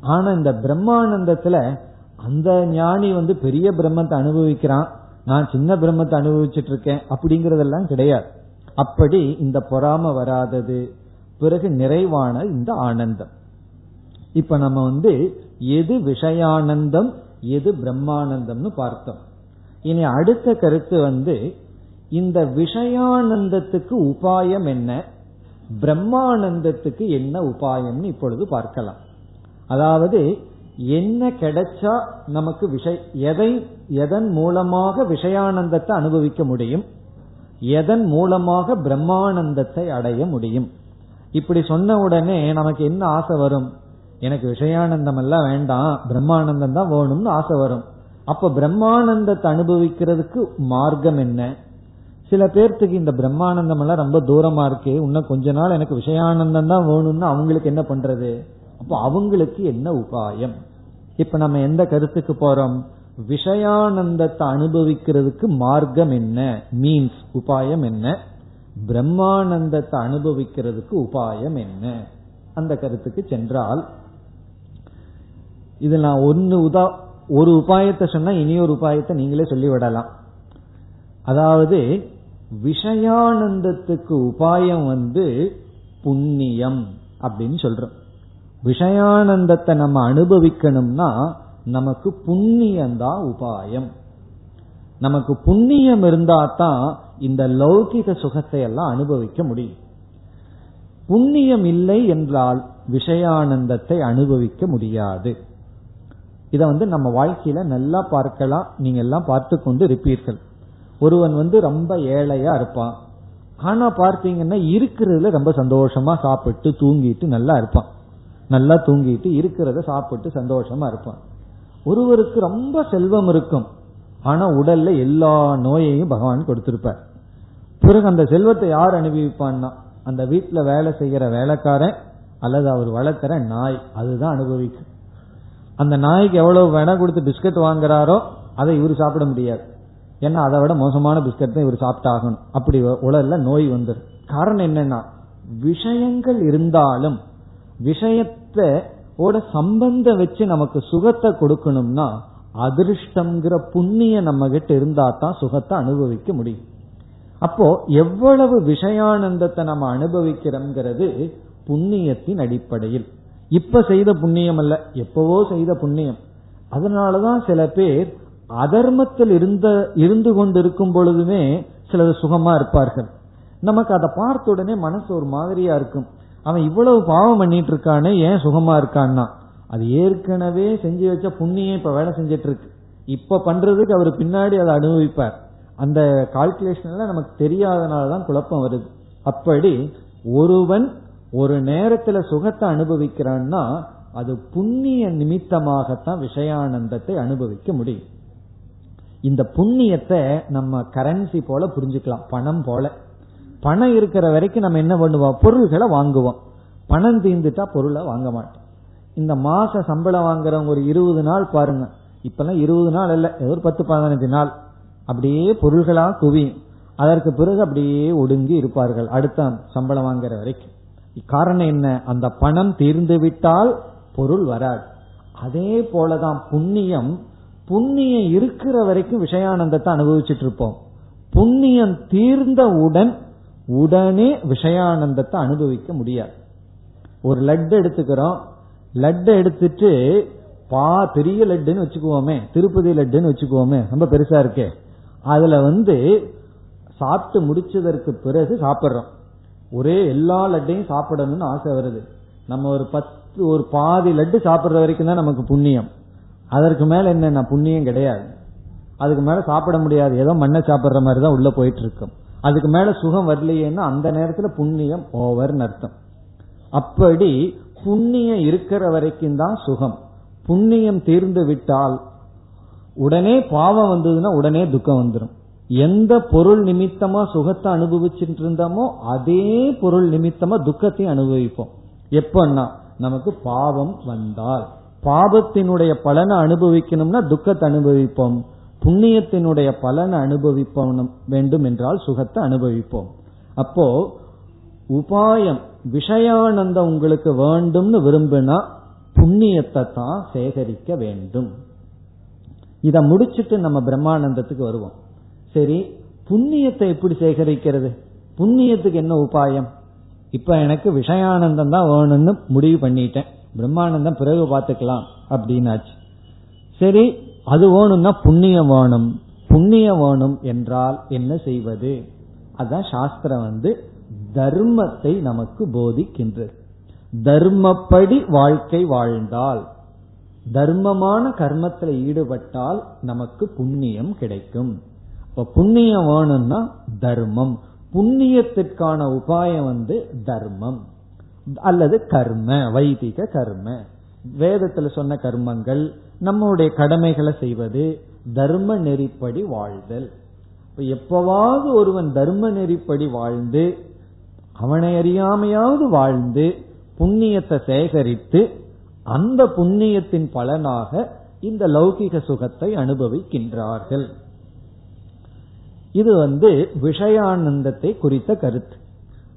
ஆனா இந்த பிரம்மானந்தத்துல அந்த ஞானி வந்து பெரிய பிரம்மத்தை அனுபவிக்கிறான். நான் சின்ன பிரம்மத்தை அனுபவிச்சுட்டு இருக்கேன். அப்படிங்கறதெல்லாம் கிடையாது. அப்படி இந்த பொறாம வராதது. பிறகு நிறைவான இந்த ஆனந்தம். இப்ப நம்ம வந்து எது விஷயானந்தம் எது பிரம்மானந்தம்னு பார்த்தோம். இனி அடுத்த கருத்து வந்து இந்த விஷயானந்தத்துக்கு உபாயம் என்ன? பிரம்மானந்தத்துக்கு என்ன உபாயம்னு இப்பொழுது பார்க்கலாம். அதாவது என்ன கிடைச்சா நமக்கு விஷய எதை எதன் மூலமாக விஷயானந்தத்தை அனுபவிக்க முடியும்? எதன் மூலமாக பிரம்மானந்தத்தை அடைய முடியும்? இப்படி சொன்ன உடனே நமக்கு என்ன ஆசை வரும்? எனக்கு விஷயானந்தம் எல்லாம் வேண்டாம் பிரம்மானந்தம் தான் வேணும்னு ஆசை வரும். அப்ப பிரம்மானந்தத்தை அனுபவிக்கிறதுக்கு மார்க்கம் என்ன? சில பேர்த்துக்கு இந்த பிரம்மானந்தம் எல்லாம் ரொம்ப தூரமா இருக்கு இன்னும் கொஞ்ச நாள் எனக்கு விஷயானந்தம் தான் வேணும்னு அவங்களுக்கு என்ன பண்றது? அப்போ அவங்களுக்கு என்ன உபாயம்? இப்ப நம்ம எந்த கருத்துக்கு போறோம்? விஷயானந்தத்தை அனுபவிக்கிறதுக்கு மார்க்கம் என்ன? மீன்ஸ் உபாயம் என்ன? பிரம்மானந்தத்தை அனுபவிக்கிறதுக்கு உபாயம் என்ன? அந்த கருத்துக்கு சென்றால் இது நான் ஒன்னு உதா ஒரு உபாயத்தை சொன்னா இனி ஒரு உபாயத்தை நீங்களே சொல்லிவிடலாம். அதாவது விஷயானந்தத்துக்கு உபாயம் வந்து புண்ணியம் அப்படின்னு சொல்றோம். விஷயானந்தத்தை நம்ம அனுபவிக்கணும்னா நமக்கு புண்ணியம்தான் உபாயம். நமக்கு புண்ணியம் இருந்தா தான் இந்த லௌகிக சுகத்தை எல்லாம் அனுபவிக்க முடியும். புண்ணியம் இல்லை என்றால் விஷயானந்தத்தை அனுபவிக்க முடியாது. இத வந்து நம்ம வாழ்க்கையில நல்லா பார்க்கலாம். நீங்க எல்லாம் பார்த்து கொண்டு இருப்பீர்கள். ஒருவன் வந்து ரொம்ப ஏழையா இருப்பான். ஆனா பார்த்தீங்கன்னா இருக்கிறதுல ரொம்ப சந்தோஷமா சாப்பிட்டு தூங்கிட்டு நல்லா இருப்பான். நல்லா தூங்கிட்டு இருக்கிறத சாப்பிட்டு சந்தோஷமா இருப்பான். ஒருவருக்கு ரொம்ப செல்வம் இருக்கும். ஆனா உடல்ல எல்லா நோயையும் பகவான் கொடுத்திருப்பார். பிறகு அந்த செல்வத்தை யார் அனுபவிப்பான்னா அந்த வீட்டுல வேலை செய்யற வேலைக்காரன் அல்லது அவர் வளர்க்கிற நாய். அதுதான் அனுபவிக்கும். அந்த நாய்க்கு எவ்வளவு வேணா கொடுத்து பிஸ்கட் வாங்குறாரோ அதை இவர் சாப்பிட முடியாது. ஏன்னா அதை விட மோசமான பிஸ்கட் தான் இவர் சாப்பிட்டாகணும். அப்படி உடல்ல நோய் வந்துடும் காரணம் என்னன்னா விஷயங்கள் இருந்தாலும் விஷயத்தை ஓட சம்பந்தம் வச்சு நமக்கு சுகத்தை கொடுக்கணும்னா அதிர்ஷ்டங்கிற புண்ணிய நம்ம கிட்ட இருந்தா தான் சுகத்தை அனுபவிக்க முடியும். அப்போ எவ்வளவு விஷயானந்தத்தை நம்ம அனுபவிக்கிறோம்ங்கிறது புண்ணியத்தின் அடிப்படையில். இப்ப செய்த புண்ணியம் அல்ல எப்பவோ செய்த புண்ணியம். அதனாலதான் சில பேர் அதர்மத்தில் இருந்த இருந்து கொண்டிருக்கும் பொழுதுமே சிலர் சுகமா இருப்பார்கள். நமக்கு அதை பார்த்த உடனே மனசு ஒரு மாதிரியா இருக்கும். அவன் இவ்வளவு பாவம் பண்ணிட்டு இருக்கானே ஏன் சுகமா இருக்கான்னா? அது ஏற்கனவே செஞ்சு வச்ச புண்ணியம் இப்ப வேலை செஞ்சிட்டு இருக்கு. இப்ப பண்றதுக்கு அவர் பின்னாடி அதை அனுபவிப்பார். அந்த கால்குலேஷன்ல நமக்கு தெரியாதனாலதான் குழப்பம் வருது. அப்படி ஒருவன் ஒரு நேரத்துல சுகத்தை அனுபவிக்கிறான்னா அது புண்ணிய நிமித்தமாகத்தான் விஷயானந்தத்தை அனுபவிக்க முடியும். இந்த புண்ணியத்தை நம்ம கரன்சி போல புரிஞ்சுக்கலாம் பணம் போல. பணம் இருக்கிற வரைக்கும் நம்ம என்ன பண்ணுவோம்? பொருள்களை வாங்குவோம். பணம் தீர்ந்துட்டா பொருளை வாங்க மாட்டோம். இந்த மாச சம்பளம் வாங்குறவங்க ஒரு இருபது நாள் பாருங்க. இப்பெல்லாம் இருபது நாள் இல்ல ஏதோ ஒரு பத்து பதினஞ்சு நாள். அப்படியே பொருள்களா குவியும். அதற்கு பிறகு அப்படியே ஒடுங்கி இருப்பார்கள் அடுத்த சம்பளம் வாங்குற வரைக்கும். காரணம் என்ன? அந்த பணம் தீர்ந்து விட்டால் பொருள் வராது. அதே போலதான் புண்ணியம் புண்ணியம் இருக்கிற வரைக்கும் விஷயானந்தத்தை அனுபவிச்சுட்டு இருப்போம் புண்ணியம் தீர்ந்தவுடன் உடனே விஷயானந்தத்தை அனுபவிக்க முடியாது. ஒரு லட்டு எடுத்துக்கிறோம். லட்டு எடுத்துட்டு பா பெரிய லட்டுன்னு வச்சுக்குவோமே திருப்பதி லட்டுன்னு வச்சுக்குவோமே ரொம்ப பெருசா இருக்கே. அதுல வந்து சாப்பிட்டு முடிச்சதற்கு பிறகு சாப்பிட்றோம். ஒரே எல்லா லட்டையும் சாப்பிடணும்னு ஆசை வருது. நம்ம ஒரு பத்து ஒரு பாதி லட்டு சாப்பிடுற வரைக்கும் தான் நமக்கு புண்ணியம். அதற்கு மேல என்ன புண்ணியம் கிடையாது. அதுக்கு மேல சாப்பிட முடியாது. ஏதோ மண்ணை சாப்பிடுற மாதிரி தான் உள்ள போயிட்டு இருக்கும் அதுக்கு மேல சுகம் வரலையேன்னா அந்த நேரத்துல புண்ணியம் ஓவர்னு அர்த்தம். அப்படி புண்ணியம் இருக்கிற வரைக்கும் தான் சுகம். புண்ணியம் தீர்ந்து விட்டால் உடனே பாவம் வந்ததுன்னா உடனே துக்கம் வந்துடும் எந்த பொருள் நிமித்தமா சுகத்தை அனுபவிச்சுட்டு இருந்தோமோ அதே பொருள் நிமித்தமா துக்கத்தையும் அனுபவிப்போம். எப்பன்னா நமக்கு பாவம் வந்தால். பாபத்தினுடைய பலனை அனுபவிக்கணும்னா துக்கத்தை அனுபவிப்போம். புண்ணியத்தினுடைய பலனை அனுபவிப்போம் வேண்டும் என்றால் சுகத்தை அனுபவிப்போம். அப்போ உபாயம் விஷயானந்தம் உங்களுக்கு வேண்டும்னு விரும்பினா புண்ணியத்தை தான் சேகரிக்க வேண்டும். இத முடிச்சிட்டு நம்ம பிரம்மானந்தத்துக்கு வருவோம். சரி புண்ணியத்தை எப்படி சேகரிக்கிறது? புண்ணியத்துக்கு என்ன உபாயம்? இப்ப எனக்கு விஷயானந்தம் தான் வேணும்னு முடிவு பண்ணிட்டேன். பிரம்மானந்தம் பிறகு பார்த்துக்கலாம் அப்படின்னாச்சு. சரி அது வேணும்னா புண்ணியம் வேணும். புண்ணியம் வேணும் என்றால் என்ன செய்வது? அதான் சாஸ்திரம் வந்து தர்மத்தை நமக்கு போதிக்கின்றது. தர்மப்படி வாழ்க்கை வாழ்ந்தால் தர்மமான கர்மத்தில் ஈடுபட்டால் நமக்கு புண்ணியம் கிடைக்கும். இப்ப புண்ணியம் வேணும்னா தர்மம். புண்ணியத்திற்கான உபாயம் வந்து தர்மம். அல்லது கர்ம வைதிக கர்ம. வேதத்துல சொன்ன கர்மங்கள் நம்முடைய கடமைகளை செய்வது தர்ம நெறிப்படி வாழ்தல். இப்ப எப்பவாவது ஒருவன் தர்ம நெறிப்படி வாழ்ந்து அவனை அறியாமையாவது வாழ்ந்து புண்ணியத்தை சேகரித்து அந்த புண்ணியத்தின் பலனாக இந்த லௌகிக சுகத்தை அனுபவிக்கின்றார்கள். இது வந்து விஷயானந்தத்தை குறித்த கருத்து.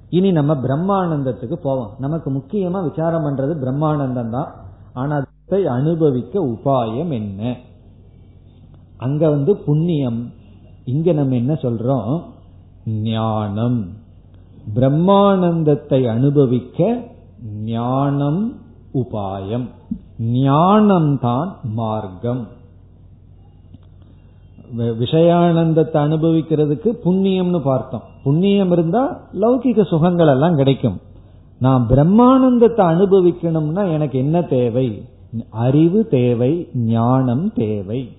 இனி நம்ம பிரம்மானந்தத்துக்கு போவோம். நமக்கு முக்கியமா விசாரம் பண்றது பிரம்மானந்தம் தான். ஆனா அதை அனுபவிக்க உபாயம் என்ன? அங்க வந்து புண்ணியம். இங்க நம்ம என்ன சொல்றோம்? ஞானம். பிரம்மானந்தத்தை அனுபவிக்க ஞானம் உபாயம். ஞானம்தான் மார்க்கம். விஷயானந்தத்தை அனுபவிக்கிறதுக்கு புண்ணியம்னு பார்த்தோம். புண்ணியம் இருந்தா லௌகிக சுகங்கள் எல்லாம் கிடைக்கும். நான் பிரம்மானந்தத்தை அனுபவிக்கணும்னா எனக்கு என்ன தேவை? அறிவு தேவை ஞானம் தேவை.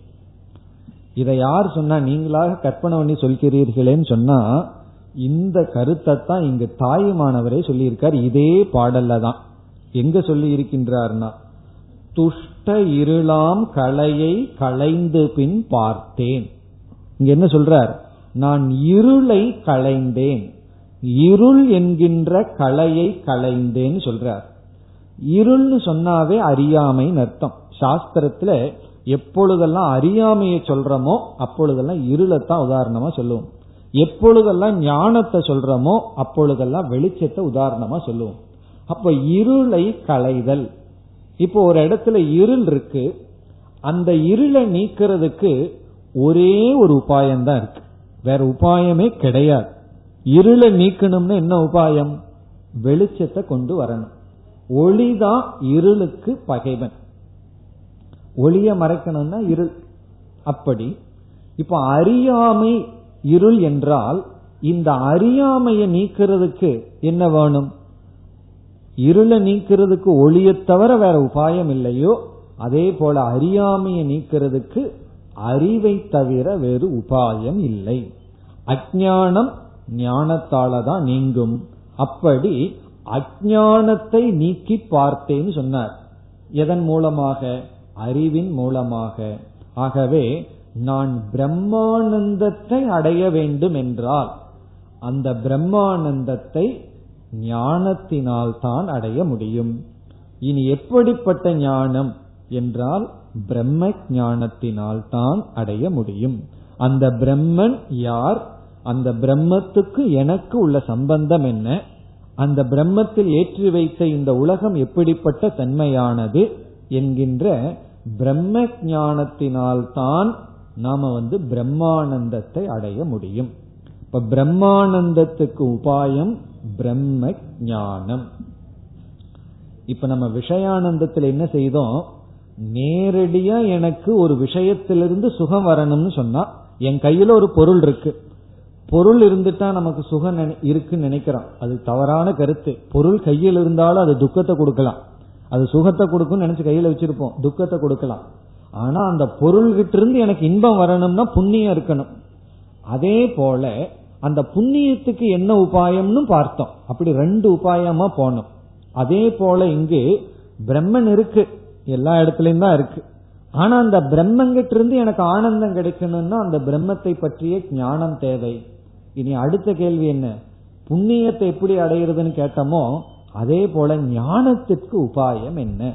இதை யார் சொன்னா நீங்களாக கற்பனை பண்ணி சொல்கிறீர்களேன்னு சொன்னா இந்த கருத்தை தான் இங்கு தாயுமானவரே சொல்லியிருக்கார். இதே பாடல்ல தான். எங்க சொல்லி இருக்கின்றார்னா துஷ்ட இருளாம் கலையை களைந்து பின் பார்த்தேன். இங்க என்ன சொல்றார்? நான் இருளை களைந்தேன். இருள் என்கின்ற கலையை களைந்தேன்னு சொல்றார். இருள்னு சொன்னாவே அறியாமைன்னு அர்த்தம். சாஸ்திரத்துல எப்பொழுதெல்லாம் அறியாமையை சொல்றோமோ அப்பொழுதெல்லாம் இருளைத்தான் உதாரணமா சொல்லுவோம். எப்பொழுதெல்லாம் ஞானத்தை சொல்றோமோ அப்பொழுதெல்லாம் வெளிச்சத்தை உதாரணமா சொல்லுவோம். அப்ப இருளை களைதல். இப்போ ஒரு இடத்துல இருள் இருக்கு. அந்த இருளை நீக்கிறதுக்கு ஒரே ஒரு உபாயம் தான் இருக்கு. வேற உபாயமே கிடையாது. இருளை நீக்கணும்னு என்ன உபாயம்? வெளிச்சத்தை கொண்டு வரணும். ஒளிதான் இருளுக்கு பகைவன். ஒளிய மறைக்கணும்னா இருள். அப்படி இப்ப அறியாமை இருள் என்றால் இந்த அறியாமையை நீக்கிறதுக்கு என்ன வேணும்? இருளை நீக்கிறதுக்கு ஒளியை தவிர வேற உபாயம் இல்லையோ அதே போல அறியாமையை நீக்கிறதுக்கு அறிவை தவிர வேறு உபாயம் இல்லை. அஜானம் ஞானத்தால தான் நீங்கும். அப்படி அஜானத்தை நீக்கி பார்த்தேன்னு சொன்னார். எதன் மூலமாக? அறிவின் மூலமாக. ஆகவே நான் பிரம்மானந்தத்தை அடைய வேண்டும் என்றால் அந்த பிரம்மானந்தத்தை ஞானத்தினால் தான் அடைய முடியும். இனி எப்படிப்பட்ட ஞானம் என்றால் பிரம்ம ஞானத்தினால் தான் அடைய முடியும். அந்த பிரம்மன் யார்? அந்த பிரம்மத்துக்கு எனக்கு உள்ள சம்பந்தம் என்ன? அந்த பிரம்மத்தில் ஏற்றி வைத்த இந்த உலகம் எப்படிப்பட்ட தன்மையானது என்கின்ற பிரம்ம ஞானத்தினால் தான் நாம வந்து பிரம்மானந்தத்தை அடைய முடியும். இப்ப பிரம்மானந்தத்துக்கு உபாயம் பிரம்ம ஞானம் இப்ப நம்ம விஷயானந்தத்தில் என்ன செய்தோம்? நேரடியா எனக்கு ஒரு விஷயத்திலிருந்து சுகம் வரணும்னு சொன்னா என் கையில ஒரு பொருள் இருக்கு. பொருள் இருந்துட்டா நமக்கு சுகம் இருக்குன்னு நினைக்கிறோம். அது தவறான கருத்து. பொருள் கையில் இருந்தாலும் அது துக்கத்தை கொடுக்கலாம். அது சுகத்தை கொடுக்கும் நினைச்சு கையில வச்சிருப்போம். துக்கத்தை கொடுக்கலாம். ஆனா அந்த பொருள்கிட்ட இருந்து எனக்கு இன்பம் வரணும்னா புண்ணியம் இருக்கணும். அதே போல அந்த புண்ணியத்துக்கு என்ன உபாயம்னு பார்த்தோம். அப்படி ரெண்டு உபாயமா போனோம். அதே போல இங்கு பிரம்மன் இருக்கு. எல்லா இடத்துலயும் தான் இருக்கு. ஆனா அந்த பிரம்மங்கிட்ட இருந்து எனக்கு ஆனந்தம் கிடைக்கணும்னா அந்த பிரம்மத்தை பற்றிய ஞானம் தேவை. இனி அடுத்த கேள்வி என்ன? புண்ணியத்தை எப்படி அடையிறதுன்னு கேட்டோமோ அதே போல ஞானத்திற்கு உபாயம் என்ன?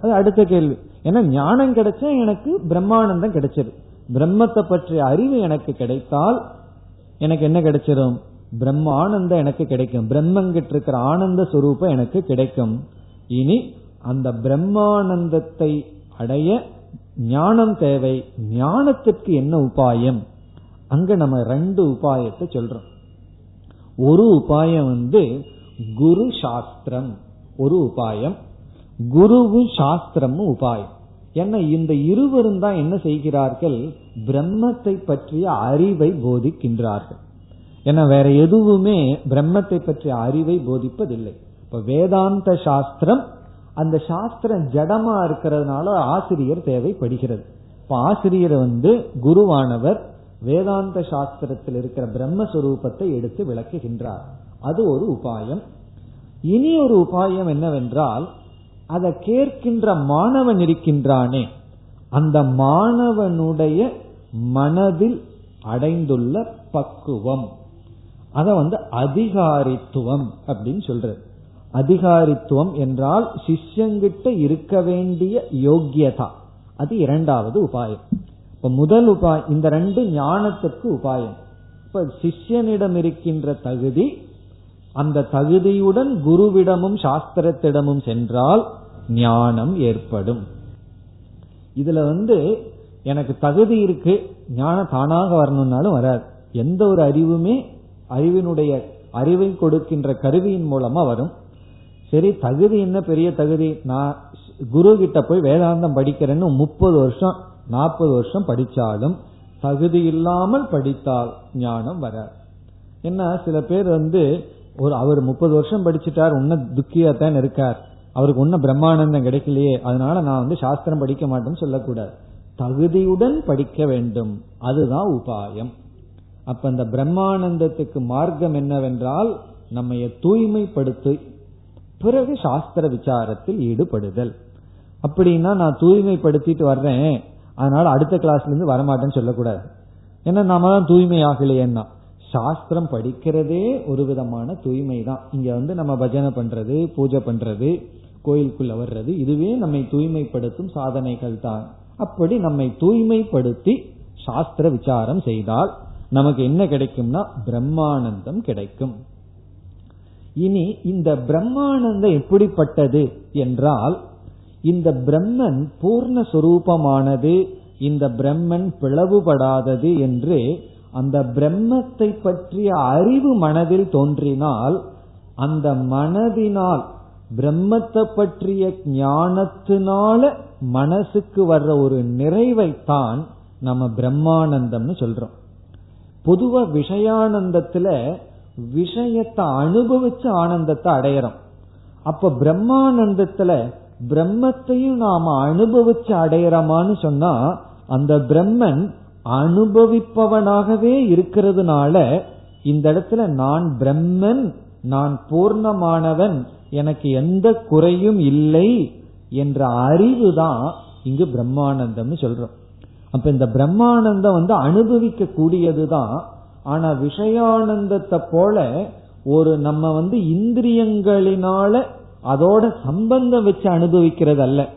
அது அடுத்த கேள்வி. ஏன்னா ஞானம் கிடைச்சா எனக்கு பிரம்மானந்தம் கிடைச்சது. பிரம்மத்தை பற்றிய அறிவு எனக்கு கிடைத்தால் எனக்கு என்ன கிடைச்சிடும் பிரம்ம ஆனந்தம் எனக்கு கிடைக்கும். பிரம்மங்கிட்ட இருக்கிற ஆனந்த சுரூபம் எனக்கு கிடைக்கும். இனி அந்த பிரம்மானந்தத்தை அடைய ஞானம் தேவை. ஞானத்திற்கு என்ன உபாயம்? அங்க நம்ம ரெண்டு உபாயத்தை சொல்றோம். ஒரு உபாயம் வந்து குரு சாஸ்திரம். ஒரு உபாயம். குருவும் சாஸ்திரமும் உபாயம். ஏன்னா இந்த இருவரும் தான் என்ன செய்கிறார்கள்? பிரம்மத்தை பற்றிய அறிவை போதிக்கின்றார்கள். ஏன்னா வேற எதுவுமே பிரம்மத்தை பற்றிய அறிவை போதிப்பதில்லை. இப்ப வேதாந்த சாஸ்திரம் அந்த சாஸ்திரம் ஜடமா இருக்கிறதுனால ஆசிரியர் தேவைப்படுகிறது. இப்ப ஆசிரியர் வந்து குருவானவர் வேதாந்த சாஸ்திரத்தில் இருக்கிற பிரம்மஸ்வரூபத்தை எடுத்து விளக்குகின்றார். அது ஒரு உபாயம். இனி ஒரு உபாயம் என்னவென்றால் அதை கேட்கின்ற மாணவன் இருக்கின்றானே அந்த மாணவனுடைய மனதில் அடைந்துள்ள பக்குவம். அத வந்து அதிகாரித்துவம் அப்படின்னு சொல்றது. அதிகாரித்துவம் என்றால் சிஷ்யங்கிட்ட இருக்க வேண்டிய யோக்கியதா. அது இரண்டாவது உபாயம். இப்ப முதல் உபாயம் இந்த ரெண்டு ஞானத்துக்கு உபாயம். இப்ப சிஷ்யனிடம் இருக்கின்ற தகுதி அந்த தகுதியுடன் குருவிடமும் சாஸ்திரத்திடமும் சென்றால் ஞானம் ஏற்படும். இதுல வந்து எனக்கு தகுதி இருக்கு ஞானம் தானாக வரணும்னாலும் வராது. எந்த ஒரு அறிவுமே அறிவினுடைய அறிவை கொடுக்கின்ற கருவியின் மூலமா வரும். சரி தகுதி என்ன பெரிய தகுதி? நான் குரு கிட்ட போய் வேதாந்தம் படிக்கிறேன்னு முப்பது வருஷம் நாற்பது வருஷம் படிச்சாலும் தகுதி இல்லாமல் படித்தால் ஞானம் வராது. என்ன சில பேர் வந்து ஒரு அவர் முப்பது வருஷம் படிச்சுட்டார் உன்ன துக்கியா தான் இருக்கார். அவருக்கு ஒன்னும் பிரம்மானந்தம் கிடைக்கலையே. அதனால நான் வந்து சாஸ்திரம் படிக்க மாட்டேன்னு சொல்லக்கூடாது. தகுதியுடன் படிக்க வேண்டும். அதுதான் உபாயம். அப்ப இந்த பிரம்மானந்தத்துக்கு மார்க்கம் என்னவென்றால் நம்ம தூய்மைப்படுத்தி பிறகு சாஸ்திர விசாரத்தில் ஈடுபடுதல். அப்படின்னா நான் தூய்மைப்படுத்திட்டு வர்றேன். அதனால அடுத்த கிளாஸ்ல இருந்து வரமாட்டேன்னு சொல்லக்கூடாது. ஏன்னா நாம தான் தூய்மை ஆகலையேன்னா சாஸ்திரம் படிக்கிறதே ஒரு விதமான தூய்மை தான் இங்க வந்து நம்ம பஜனை பண்றது பூஜை பண்றது கோயிலுக்குள்ள வர்றது இதுவே நம்மை தூய்மைப்படுத்தும் சாதனைகள் தான். அப்படி நம்மை தூய்மைப்படுத்தி சாஸ்திர விசாரம் செய்தால் நமக்கு என்ன கிடைக்கும்னா பிரம்மானந்தம் கிடைக்கும். இனி இந்த பிரம்மானந்தம் எப்படிப்பட்டது என்றால் இந்த பிரம்மன் பூர்ண சுரூபமானது இந்த பிரம்மன் பிளவுபடாதது என்று அந்த பிரம்மத்தை பற்றிய அறிவு மனதில் தோன்றினால் அந்த மனதினால் பிரம்மத்தை பற்றிய ஞானத்தினால மனசுக்கு வர்ற ஒரு நிறைவைத்தான் நம்ம பிரம்மானந்தம்னு சொல்றோம். பொதுவா விஷயானந்தத்துல விஷயத்தை அனுபவிச்சு ஆனந்தத்தை அடையறோம். அப்ப பிரம்மானந்தத்துல பிரம்மத்தையும் நாம அனுபவிச்சு அடையிறோமான்னு சொன்னா அந்த பிரம்மன் அனுபவிப்பவனாகவே இருக்கிறதுனால இந்த இடத்துல நான் பிரம்மன் நான் பூர்ணமானவன் எனக்கு எந்த குறையும் இல்லை என்ற அறிவு தான் இங்கு பிரம்மானந்தம்னு சொல்றோம். அப்ப இந்த பிரம்மானந்தம் வந்து அனுபவிக்க கூடியதுதான் ஆனா விஷயானந்தத்தை போல ஒரு நம்ம வந்து இந்திரியங்களினால அதோட சம்பந்தம் வச்சு அனுபவிக்கிறது அல்ல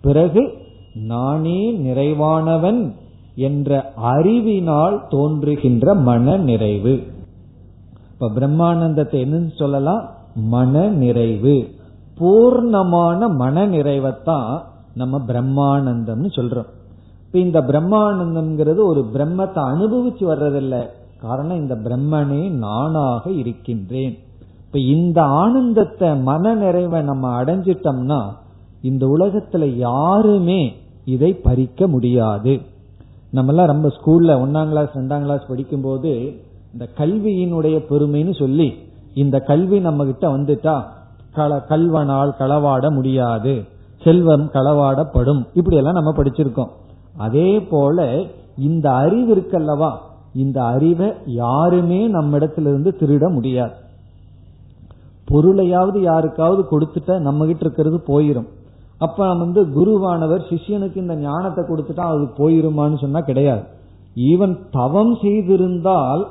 பிறகு நானே நிறைவானவன் என்ற அறிவினால் தோன்றுகின்ற மன நிறைவு இப்ப பிரம்மானந்தத்தை என்னன்னு சொல்லலாம்? மன நிறைவு பூர்ணமான மன நிறைவைத்தான் நம்ம பிரம்மானந்தம்னு சொல்றோம். இப்ப இந்த பிரம்மானந்தம்ங்கிறது ஒரு பிரம்மத்தை அனுபவிச்சு வர்றதில்லை. காரணம் இந்த பிரம்மனே நானாக இருக்கின்றேன். இப்ப இந்த ஆனந்தத்தை மன நிறைவை நம்ம அடைஞ்சிட்டோம்னா இந்த உலகத்துல யாருமே இதை பறிக்க முடியாது. நம்மெல்லாம் ரொம்ப ஸ்கூல்ல ஒன்னாம் கிளாஸ் ரெண்டாம் கிளாஸ் படிக்கும் போது இந்த கல்வியினுடைய பெருமைன்னு சொல்லி இந்த கல்வி நம்ம கிட்ட வந்துட்டா கல்வனால் களவாட முடியாது செல்வம் களவாடப்படும். இப்படி எல்லாம் நம்ம படிச்சிருக்கோம். அதே போல இந்த அறிவு இருக்கல்லவா? இந்த அறிவை யாருமே நம்ம இடத்திலிருந்து திருட முடியாது. பொருளையாவது யாருக்காவது கொடுத்துட்டா நம்ம கிட்ட இருக்கிறது போயிரும். அப்ப வந்து குருவானவர் சிஷ்யனுக்கு இந்த ஞானத்தை கொடுத்துட்டா அது போயிருமான்னு சொன்னா கிடையாது. ஈவன் தவம் செய்திருந்தால்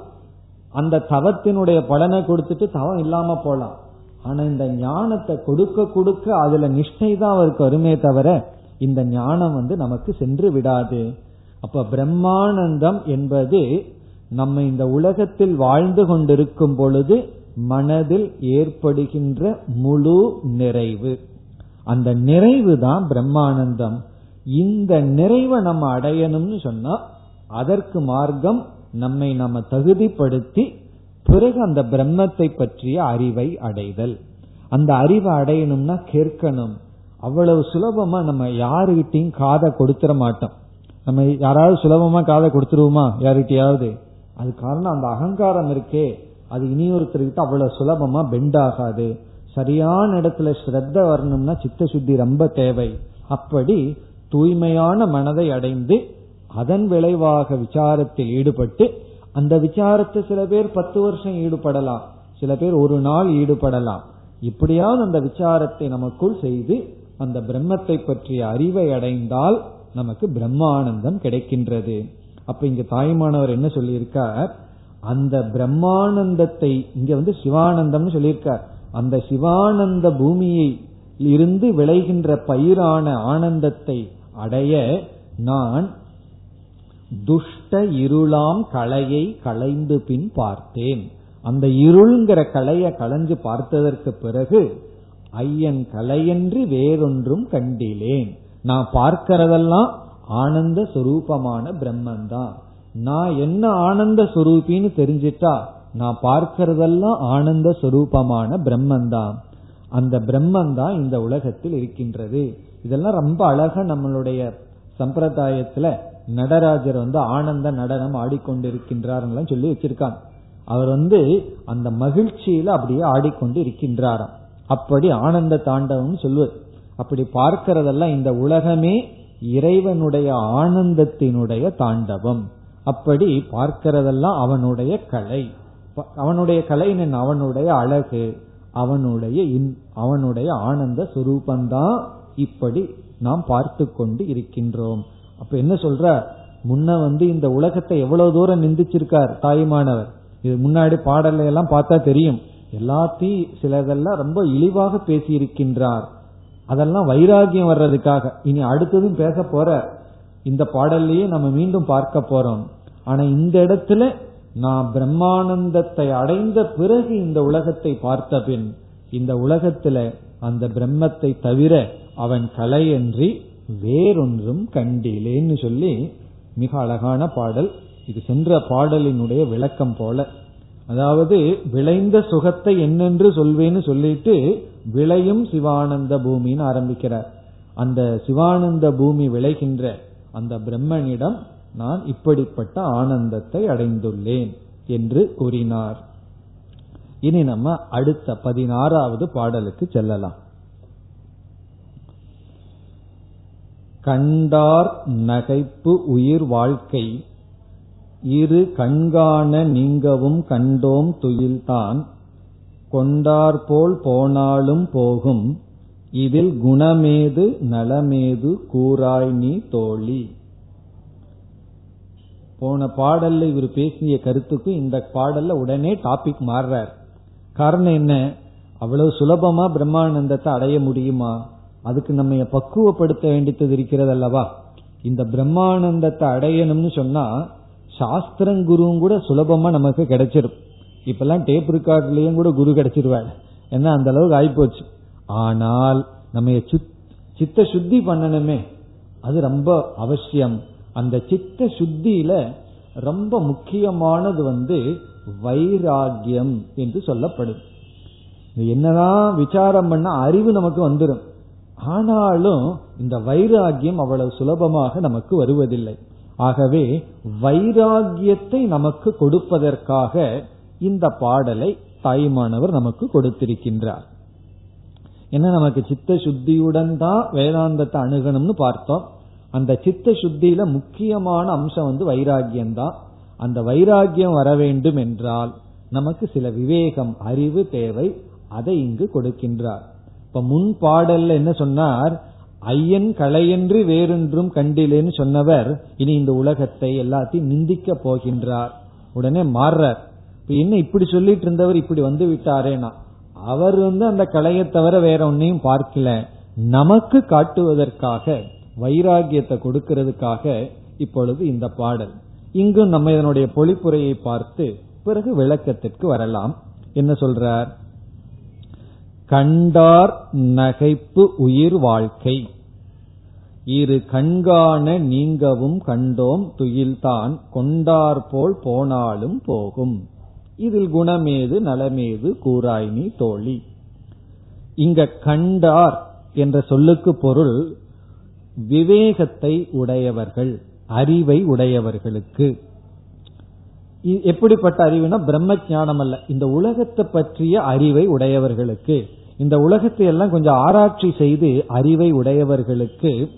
அந்த தவத்தினுடைய பலனை கொடுத்துட்டு தவம் இல்லாம போலாம். ஆனா இந்த ஞானத்தை கொடுக்க கொடுக்க அதுல நிஷ்டை தான் அவருக்கு வருமே தவிர இந்த ஞானம் வந்து நமக்கு சென்று விடாது. அப்ப பிரம்மானந்தம் என்பது நம்ம இந்த உலகத்தில் வாழ்ந்து கொண்டிருக்கும் பொழுது மனதில் ஏற்படுகின்ற முழு நிறைவு. அந்த நிறைவு தான் பிரம்மானந்தம். இந்த நிறைவை நம்ம அடையணும்னு சொன்னா அதற்கு மார்க்கம் நம்மை நம்ம தகுதிப்படுத்தி பிறகு அந்த பிரம்மத்தை பற்றிய அறிவை அடைதல். அந்த அறிவை அடையணும்னா கேட்கணும். அவ்வளவு சுலபமா நம்ம யாருகிட்டையும் காதை கொடுத்துட மாட்டோம். நம்ம யாராவது சுலபமா காதை கொடுத்துருவோமா? யாருகிட்டயாவது? அது காரணம் அந்த அகங்காரம் இருக்கே. அது இனியொருத்தர்கிட்ட அவ்வளவு சுலபமா பெண்ட் ஆகாது. சரியான இடத்துல ஸ்ரத்த வரணும்னா சித்த சுத்தி ரொம்ப தேவை. அப்படி தூய்மையான மனதை அடைந்து அதன் விளைவாக விசாரத்தில் ஈடுபட்டு அந்த விசாரத்தை சில பேர் பத்து வருஷம் ஈடுபடலாம் சில பேர் ஒரு நாள் ஈடுபடலாம். இப்படியாவது அந்த விசாரத்தை நமக்குள் செய்து அந்த பிரம்மத்தை பற்றிய அறிவை அடைந்தால் நமக்கு பிரம்மானந்தம் கிடைக்கின்றது. அப்ப இங்க தாய்மானவர் என்ன சொல்லியிருக்கார்? அந்த பிரம்மானந்தத்தை இங்க வந்து சிவானந்தம்னு சொல்லியிருக்கார். அந்த சிவானந்த பூமியை இருந்து விளைகின்ற பயிரான ஆனந்தத்தை அடைய நான் துஷ்ட இருளாம் கலையை களைந்து பின் பார்த்தேன். அந்த இருள்ங்கிற கலையை களைஞ்சு பார்த்ததற்கு பிறகு ஐயன் கலையன்றி வேறொன்றும் கண்டிலேன். நான் பார்க்கிறதெல்லாம் ஆனந்த சுரூபமான பிரம்மன்தான். நான் என்ன ஆனந்த சுரூபின்னு தெரிஞ்சிட்டா நான் பார்க்கிறதெல்லாம் ஆனந்த சுரூபமான பிரம்மந்தான் அந்த பிரம்மந்தான் இந்த உலகத்தில் இருக்கின்றது. இதெல்லாம் ரொம்ப அழகா நம்மளுடைய சம்பிரதாயத்துல நடராஜர் வந்து ஆனந்த நடனம் ஆடிக்கொண்டிருக்கின்றார் சொல்லி வச்சிருக்காங்க. அவர் வந்து அந்த மகிழ்ச்சியில அப்படியே ஆடிக்கொண்டு இருக்கின்றாராம். அப்படி ஆனந்த தாண்டவம் சொல்லுவது அப்படி பார்க்கிறதெல்லாம் இந்த உலகமே இறைவனுடைய ஆனந்தத்தினுடைய தாண்டவம். அப்படி பார்க்கிறதெல்லாம் அவனுடைய கலை. அவனுடைய கலை அவனுடைய அழகு அவனுடைய அவனுடைய ஆனந்த சுரூபந்தான் இப்படி நாம் பார்த்து கொண்டு இருக்கின்றோம். அப்ப என்ன சொல்ற? முன்ன வந்து இந்த உலகத்தை எவ்வளவு தூரம் நிந்திச்சிருக்கார் தாய்மானவர். இது முன்னாடி பாடலை எல்லாம் பார்த்தா தெரியும். எல்லாத்தையும் சிலதெல்லாம் ரொம்ப இழிவாக பேசி இருக்கின்றார் அதெல்லாம் வைராகியம் வர்றதுக்காக. இனி அடுத்ததும் பேச போற. இந்த பாடல்லையே நம்ம மீண்டும் பார்க்க போறோம். ஆனா இந்த இடத்துல நான் பிரம்மானந்தத்தை அடைந்த பிறகு இந்த உலகத்தை பார்த்த பின் இந்த உலகத்துல அந்த பிரம்மத்தை தவிர அவன் கலையன்றி வேறொன்றும் கண்டிலேன்னு சொல்லி மிக அழகான பாடல். இது சென்ற பாடலினுடைய விளக்கம் போல. அதாவது விளைந்த சுகத்தை என்னென்று சொல்வேன்னு சொல்லிட்டு விளையும் சிவானந்த பூமின்னு ஆரம்பிக்கிறார். அந்த சிவானந்த பூமி விளைகின்ற அந்த பிரம்மனிடம் நான் இப்படிப்பட்ட ஆனந்தத்தை அடைந்துள்ளேன் என்று கூறினார். இனி நம்ம அடுத்த பதினாறாவது பாடலுக்கு செல்லலாம். கண்டார் நகைப்பு உயிர் வாழ்க்கை. இரு கண்காண நீங்கவும் கண்டோம் துயில்தான். கொண்டார்போல் போனாலும் போகும். இதில் குணமேது நலமேது கூறாய் நீ தோழி. போன பாடல்ல இவர் பேசிய கருத்துக்கும் இந்த பாடல்ல உடனே டாபிக் மாறுறார். காரணம் என்ன? அவ்வளவு சுலபமா பிரம்மானந்தத்தை அடைய முடியுமா? அதுக்கு நம்ம பக்குவப்படுத்த வேண்டியது இருக்கிறது அல்லவா? இந்த பிரம்மானந்தத்தை அடையணும்னு சொன்னா சாஸ்திரம் குருவும் கூட சுலபமா நமக்கு கிடைச்சிடும் இப்பெல்லாம் டேப் ரெக்கார்ட்லயும் கூட குரு கிடைச்சிருவாள் ஏன்னா அந்த அளவுக்கு ஆயிப்போச்சு. ஆனால் நம்ம சித்த சுத்தி பண்ணணுமே. அது ரொம்ப அவசியம். அந்த சித்த சுத்தியில ரொம்ப முக்கியமானது வந்து வைராகியம் என்று சொல்லப்படும் என்னதான் விசாரம் பண்ண அறிவு நமக்கு வந்துடும் ஆனாலும் இந்த வைராகியம் அவ்வளவு சுலபமாக நமக்கு வருவதில்லை. ஆகவே வைராகியத்தை நமக்கு கொடுப்பதற்காக இந்த பாடலை தாய்மானவர் நமக்கு கொடுத்திருக்கின்றார். என்ன நமக்கு சித்த சுத்தியுடன் தான் வேதாந்தத்தை அணுகணும்னு பார்த்தோம். அந்த சித்த சுத்தியில முக்கியமான அம்சம் வந்து வைராகியம் தான் அந்த வைராகியம் வர வேண்டும் என்றால் நமக்கு சில விவேகம் அறிவு தேவை. அதை இங்கு கொடுக்கின்றார். இப்ப முன் பாடல்ல என்ன சொன்னார்? ஐயன் கலையென்று வேறொன்றும் கண்டிலேன்னு சொன்னவர் இனி இந்த உலகத்தை எல்லாத்தையும் நிந்திக்க போகின்றார். உடனே மாறுறார். இப்ப என்ன இப்படி சொல்லிட்டு இருந்தவர் இப்படி வந்து விட்டாரேனா? அவர் வந்து அந்த கலையை தவிர வேற ஒன்னையும் பார்க்கல. நமக்கு காட்டுவதற்காக வைராகியத்தை கொடுக்கிறதுக்காக இப்பொழுது இந்த பாடல். இங்கும் நம்ம இதனுடைய பொழிப்புரையை பார்த்து பிறகு விளக்கத்திற்கு வரலாம். என்ன சொல்றார்? கண்டார் நகைப்பு உயிர் வாழ்க்கை. இரு கண்காண நீங்கவும் கண்டோம் துயில்தான். கொண்டார் போல் போனாலும் போகும். இதில் குணமேது நலமேது கூராய்னி தோழி. இங்க கண்டார் என்ற சொல்லுக்கு பொருள் விவேகத்தை உடையவர்கள் அறிவை உடையவர்களுக்கு. எப்படிப்பட்ட அறிவுனா பிரம்ம ஜானம் அல்ல இந்த உலகத்தை பற்றிய அறிவை உடையவர்களுக்கு. இந்த உலகத்தை எல்லாம் கொஞ்சம் ஆராய்ச்சி செய்து அறிவை உடையவர்களுக்கு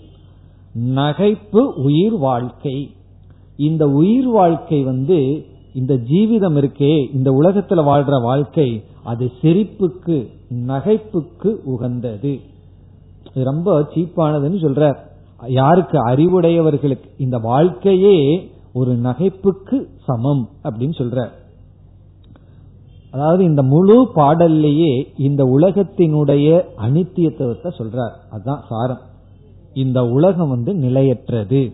நகைப்பு உயிர் வாழ்க்கை. இந்த உயிர் வாழ்க்கை வந்து இந்த ஜீவிதம் இருக்கே இந்த உலகத்துல வாழ்ற வாழ்க்கை அது சிரிப்புக்கு நகைப்புக்கு உகந்தது. ரொம்ப சீப்பானதுன்னு சொல்ற யாருக்கு அறிவுடையவர்களுக்கு இந்த வாழ்க்கையே ஒரு நகைப்புக்கு சமம் அப்படின்னு சொல்ற. அதாவது இந்த முழு பாடல்லையே இந்த உலகத்தினுடைய அனித்தியத்துவத்தை சொல்றார் அதுதான் சாரம். இந்த உலகம் வந்து நிலையற்றது.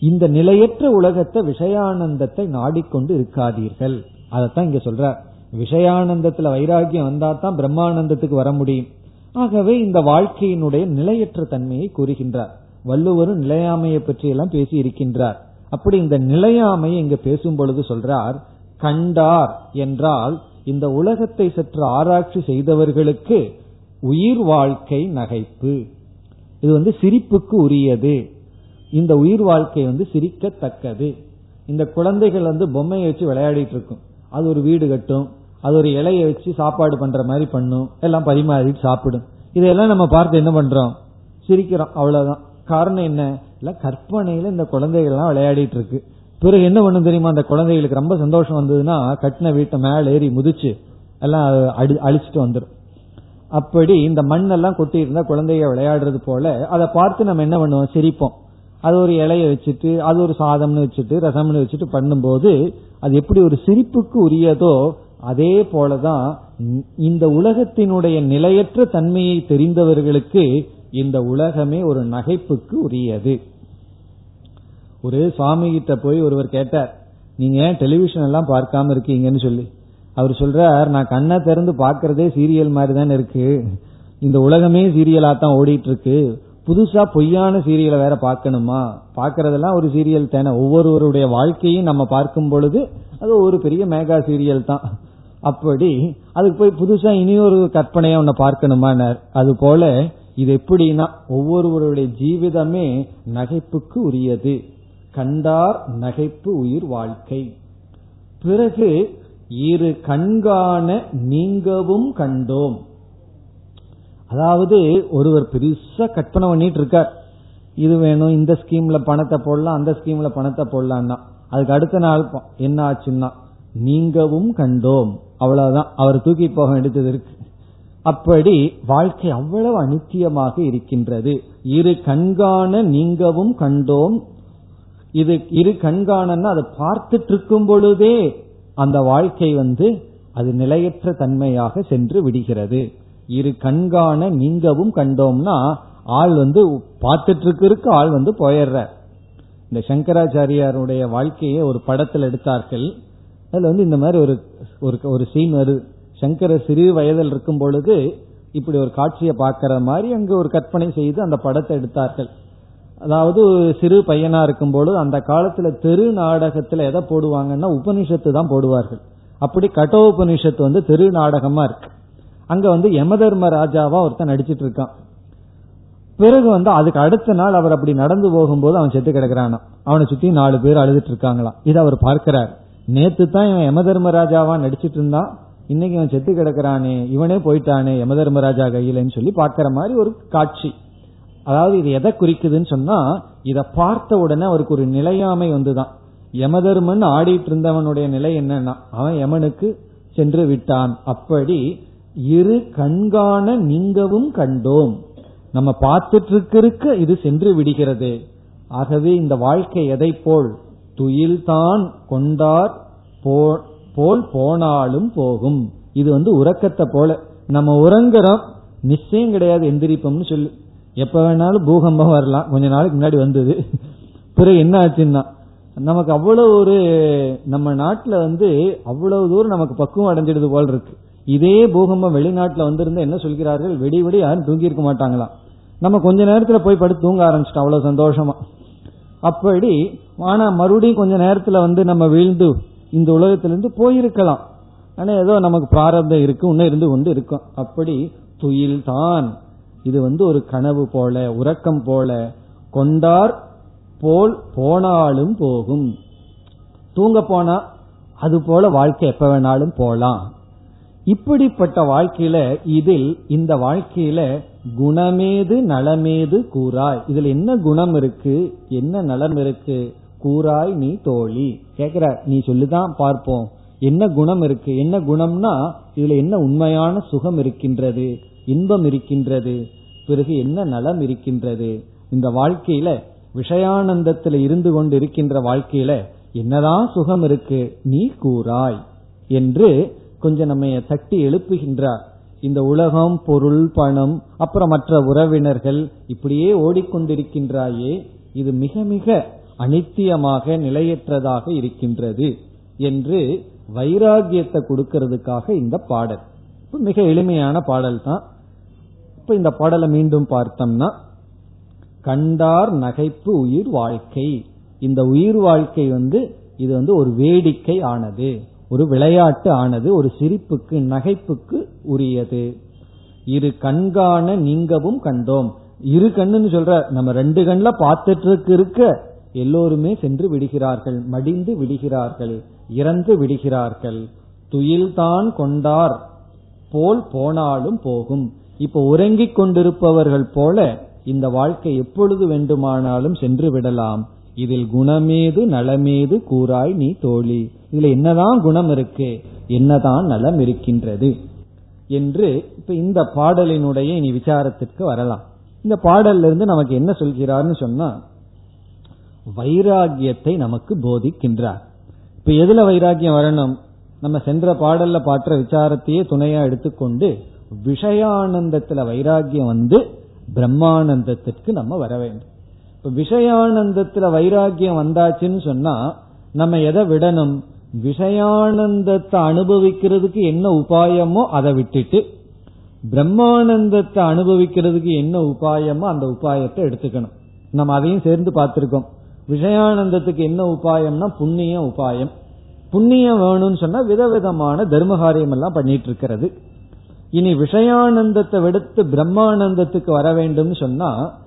இந்த நிலையற்ற உலகத்தை விஷயானந்தத்தை நாடிக்கொண்டு இருக்காதீர்கள். அதைத்தான் இங்க சொல்ற. விஷயானந்தத்துல வைராகியம் வந்தா தான் பிரம்மானந்தத்துக்கு வர முடியும். ஆகவே இந்த வாழ்க்கையினுடைய நிலையற்ற தன்மையை கூறுகின்றார். வள்ளுவரும் நிலையாமையை பற்றி எல்லாம் பேசி இருக்கின்றார். அப்படி இந்த நிலையாமையை இங்க பேசும் பொழுது சொல்றார் கண்டார் என்றால் இந்த உலகத்தை சற்று ஆராய்ச்சி செய்தவர்களுக்கு உயிர் வாழ்க்கை நகைப்பு. இது வந்து சிரிப்புக்கு உரியது. இந்த உயிர் வாழ்க்கை வந்து சிரிக்கத்தக்கது. இந்த குழந்தைகள் வந்து பொம்மையை வச்சு விளையாடிட்டு இருக்கும். அது ஒரு வீடு கட்டும். அது ஒரு இலையை வச்சு சாப்பாடு பண்ற மாதிரி பண்ணும். எல்லாம் பரிமாறி சாப்பிடும். இதையெல்லாம் நம்ம பார்த்து என்ன பண்றோம்? சிரிக்கிறோம். அவ்வளவுதான். காரணம் என்ன? இல்ல கற்பனையில இந்த குழந்தைகள் எல்லாம் விளையாடிட்டு இருக்கு பிறகு என்ன பண்ணும் தெரியுமா? அந்த குழந்தைகளுக்கு ரொம்ப சந்தோஷம் வந்ததுன்னா கட்டின வீட்டை மேல ஏறி முதிச்சு எல்லாம் அழிச்சிட்டு வந்துடும் அப்படி இந்த மண்ணெல்லாம் கொட்டி இருந்தா குழந்தைய விளையாடுறது போல அதை பார்த்து நம்ம என்ன பண்ணுவோம்? சிரிப்போம். அது ஒரு இலைய வச்சுட்டு அது ஒரு சாதம்னு வச்சுட்டு ரசம்னு வச்சுட்டு பண்ணும்போது அது எப்படி ஒரு சிரிப்புக்கு உரியதோ அதே போலதான் இந்த உலகத்தினுடைய நிலையற்ற தன்மையை தெரிந்தவர்களுக்கு இந்த உலகமே ஒரு நகைப்புக்கு உரியது. ஒரு சுவாமி கிட்ட போய் ஒருவர் கேட்டார் நீங்க ஏன் டெலிவிஷன் எல்லாம் பார்க்காம இருக்கீங்கன்னு சொல்லி? அவர் சொல்றார் நான் கண்ணை திறந்து பாக்குறதே சீரியல் மாதிரி தானே இருக்கு. இந்த உலகமே சீரியலா தான் ஓடிட்டு இருக்கு புதுசா பொய்யான சீரியலை வேற பார்க்கணுமா? பாக்குறதெல்லாம் ஒரு சீரியல் தானே. ஒவ்வொருவருடைய வாழ்க்கையும் நம்ம பார்க்கும் பொழுது அது ஒரு பெரிய மேகா சீரியல் தான். அப்படி அதுக்கு போய் புதுசா இனியொரு கற்பனையா ஒன்ன பார்க்கணுமானார். அது போல இது எப்படின்னா ஒவ்வொருவருடைய ஜீவிதமே நகைப்புக்கு உரியது. கண்டார் நகைப்பு உயிர் வாழ்க்கை. பிறகு இரு கண்காண நீங்கவும் கண்டோம். அதாவது ஒருவர் பெருசா கற்பனை பண்ணிட்டு இருக்கார் இது வேணும் இந்த ஸ்கீம்ல பணத்தை போடலாம் அந்த ஸ்கீம்ல பணத்தை போடலாம்னா அதுக்கு அடுத்த நாள் என்ன ஆச்சுன்னா நீங்கவும் கண்டோம். அவ்வளவுதான். அவர் தூக்கி போக வேண்டியது இருக்கு. அப்படி வாழ்க்கை அவ்வளவு அனித்தியமாக இருக்கின்றது. இரு கண்காண நீங்கவும் கண்டோம். இது இரு கண்காணன்னா அதை பார்த்துட்டு இருக்கும் பொழுதே அந்த வாழ்க்கை வந்து அது நிலையற்ற தன்மையாக சென்று விடுகிறது. இரு கண்காண நீங்கவும் கண்டோம்னா ஆள் வந்து பார்த்துட்டு இருக்கிறதுக்கு ஆள் வந்து போயிடுற. இந்த சங்கராச்சாரியாருடைய வாழ்க்கையை ஒரு படத்தில் எடுத்தார்கள். அதுல வந்து இந்த மாதிரி ஒரு ஒரு சீன் வருது. சங்கர சிறு வயதில் இருக்கும் பொழுது இப்படி ஒரு காட்சியை பார்க்கிற மாதிரி அங்கு ஒரு கற்பனை செய்து அந்த படத்தை எடுத்தார்கள். அதாவது சிறு பையனா இருக்கும் பொழுது அந்த காலத்துல தெரு நாடகத்துல எதை போடுவாங்கன்னா உபனிஷத்து தான் போடுவார்கள். அப்படி கட்டோபனிஷத்து வந்து தெரு நாடகமா இருக்கு. அங்க வந்து யமதர்ம ராஜாவா ஒருத்தன் நடிச்சிட்டு இருக்கான். பிறகு வந்து அதுக்கு அடுத்த நாள் அவர் அப்படி நடந்து போகும்போது அவன் செத்து கிடக்குறானா. அவனை சுத்தி நாலு பேர் அழுதுட்டு இருக்காங்களாம். இதை அவர் பார்க்கிறார். நேத்து தான் இவன் யமதர்மராஜாவா நடிச்சிட்டு இருந்தான். இன்னைக்கு அவன் செத்து கிடக்குறானே இவனே போயிட்டானே யமதர்மராஜா கையிலன்னு சொல்லி பார்க்கிற மாதிரி ஒரு காட்சி. அதாவது இது எதை குறிக்குதுன்னு சொன்னா இதை பார்த்த உடனே அவருக்கு ஒரு நிலையாமை வந்துதான். யமதர்மன் ஆடிட்டு இருந்தவனுடைய நிலை என்னன்னா அவன் யமனுக்கு சென்று விட்டான். அப்படி இரு கண்காண நீங்கவும் கண்டோம். நம்ம பார்த்துட்டு இருக்க இது சென்று விடுகிறது. ஆகவே இந்த வாழ்க்கை எதை போல்? துயில்தான் கொண்டார் போல் போனாலும் போகும். இது வந்து உறக்கத்தை போல. நம்ம உறங்குறோம் நிச்சயம் கிடையாது எந்திரிப்போம்னு சொல்லு. எப்ப வேணாலும் பூகம்பம் வரலாம். கொஞ்ச நாளைக்கு முன்னாடி வந்தது. பிறகு என்ன ஆச்சுன்னா நமக்கு அவ்வளவு ஒரு நம்ம நாட்டுல வந்து அவ்வளவு தூரம் நமக்கு பக்குவம் அடைஞ்சிடுது போல் இருக்கு. இதே பூகம்பம் வெளிநாட்டுல வந்திருந்தா என்ன சொல்கிறார்கள்? வெடி வெடி யாரும் தூங்கி இருக்க மாட்டாங்களாம். நம்ம கொஞ்ச நேரத்துல போய் படுத்து தூங்க ஆரம்பிச்சிட்டோம். அவ்வளவு சந்தோஷமா. அப்படி ஆனா மறுபடியும் கொஞ்ச நேரத்துல வந்து நம்ம வீழ்ந்து இந்த உலகத்திலிருந்து போயிருக்கலாம். ஆனா ஏதோ நமக்கு பிராரப்தம் இருக்கு இன்னும் இருந்து கொண்டு இருக்கும். அப்படி துயில் தான். இது வந்து ஒரு கனவு போல உறக்கம் போல. கொண்டார் போல் போனாலும் போகும். தூங்க போனா அது போல வாழ்க்கை எப்ப வேணாலும் போலாம். இப்படிப்பட்ட வாழ்க்கையில இதில் இந்த வாழ்க்கையில குணமேது நலமேது கூறாய் இதுல என்ன குணம் இருக்கு? என்ன நலம் இருக்கு? கூறாய் நீ தோழி. கேக்குற? நீ சொல்லுதான் பார்ப்போம். என்ன குணம் இருக்கு? என்ன குணம்னா இதுல என்ன உண்மையான சுகம் இருக்கின்றது? இன்பம் இருக்கின்றது. பிறகு என்ன நலம் இருக்கின்றது? இந்த வாழ்க்கையில விஷயானந்தத்துல இருந்து கொண்டு இருக்கின்ற வாழ்க்கையில என்னதான் சுகம் இருக்கு? நீ கூறாய். என்று கொஞ்சம் நம்ம தட்டி எழுப்புகின்றார். இந்த உலகம் பொருள் பணம் அப்புறம் மற்ற உறவினர்கள் இப்படியே ஓடிக்கொண்டிருக்கின்றாயே. இது மிக மிக அனித்தியமாக நிலையற்றதாக இருக்கின்றது என்று வைராகியத்தை கொடுக்கறதுக்காக இந்த பாடல். மிக எளிமையான பாடல் தான். இப்ப இந்த பாடலை மீண்டும் பார்த்தோம்னா கண்டார் நகைப்பு உயிர் வாழ்க்கை. இந்த உயிர் வாழ்க்கை வந்து இது வந்து ஒரு வேடிக்கை ஆனது ஒரு விளையாட்டு ஆனது ஒரு சிரிப்புக்கு நகைப்புக்கு உரியது. இரு கண்காண நீங்கவும் கண்டோம். இரு கண்ணுன்னு சொல்ற நம்ம ரெண்டு கண்ல பார்த்துட்டு இருக்க எல்லோருமே சென்று விடுகிறார்கள் மடிந்து விடுகிறார்கள் இறந்து விடுகிறார்கள். துயில்தான் கொண்டார். போல் போனாலும் போகும். இப்ப உறங்கிக் கொண்டிருப்பவர்கள் போல இந்த வாழ்க்கை எப்பொழுது வேண்டுமானாலும் சென்று விடலாம். இதில் குணமேது நலமேது கூறாய் நீ தோழி. இதுல என்னதான் குணம் இருக்கு என்னதான் நலம் இருக்கின்றது என்று இப்ப இந்த பாடலினுடைய இனி விசாரத்திற்கு வரலாம். இந்த பாடல்ல இருந்து நமக்கு என்ன சொல்கிறார்னு சொன்னா வைராகியத்தை நமக்கு போதிக்கின்றார். இப்ப எதுல வைராகியம் வரணும்? நம்ம சென்ற பாடல்ல பாற்ற விசாரத்தையே துணையா எடுத்துக்கொண்டு விஷயானந்தத்துல வைராகியம் வந்து பிரம்மானந்தத்திற்கு நம்ம வர வேண்டும். இப்ப விஷயானந்தத்துல வைராகியம் வந்தாச்சுன்னு சொன்னா நம்ம எதை விடணும்? விஷயானந்தத்தை அனுபவிக்கிறதுக்கு என்ன உபாயமோ அதை விட்டுட்டு பிரம்மானந்தத்தை அனுபவிக்கிறதுக்கு என்ன உபாயமோ அந்த உபாயத்தை எடுத்துக்கணும். நம்ம அதையும் சேர்ந்து பார்த்திருக்கோம். விஷயானந்தத்துக்கு என்ன உபாயம்னா புண்ணிய உபாயம். புண்ணியம் வேணும்னு சொன்னா விதவிதமான தர்மகாரியம் எல்லாம் பண்ணிட்டு இருக்கிறது இனி விஷயானந்தத்தை விடுத்து பிரம்மானந்தத்துக்கு வர வேண்டும் சொன்னா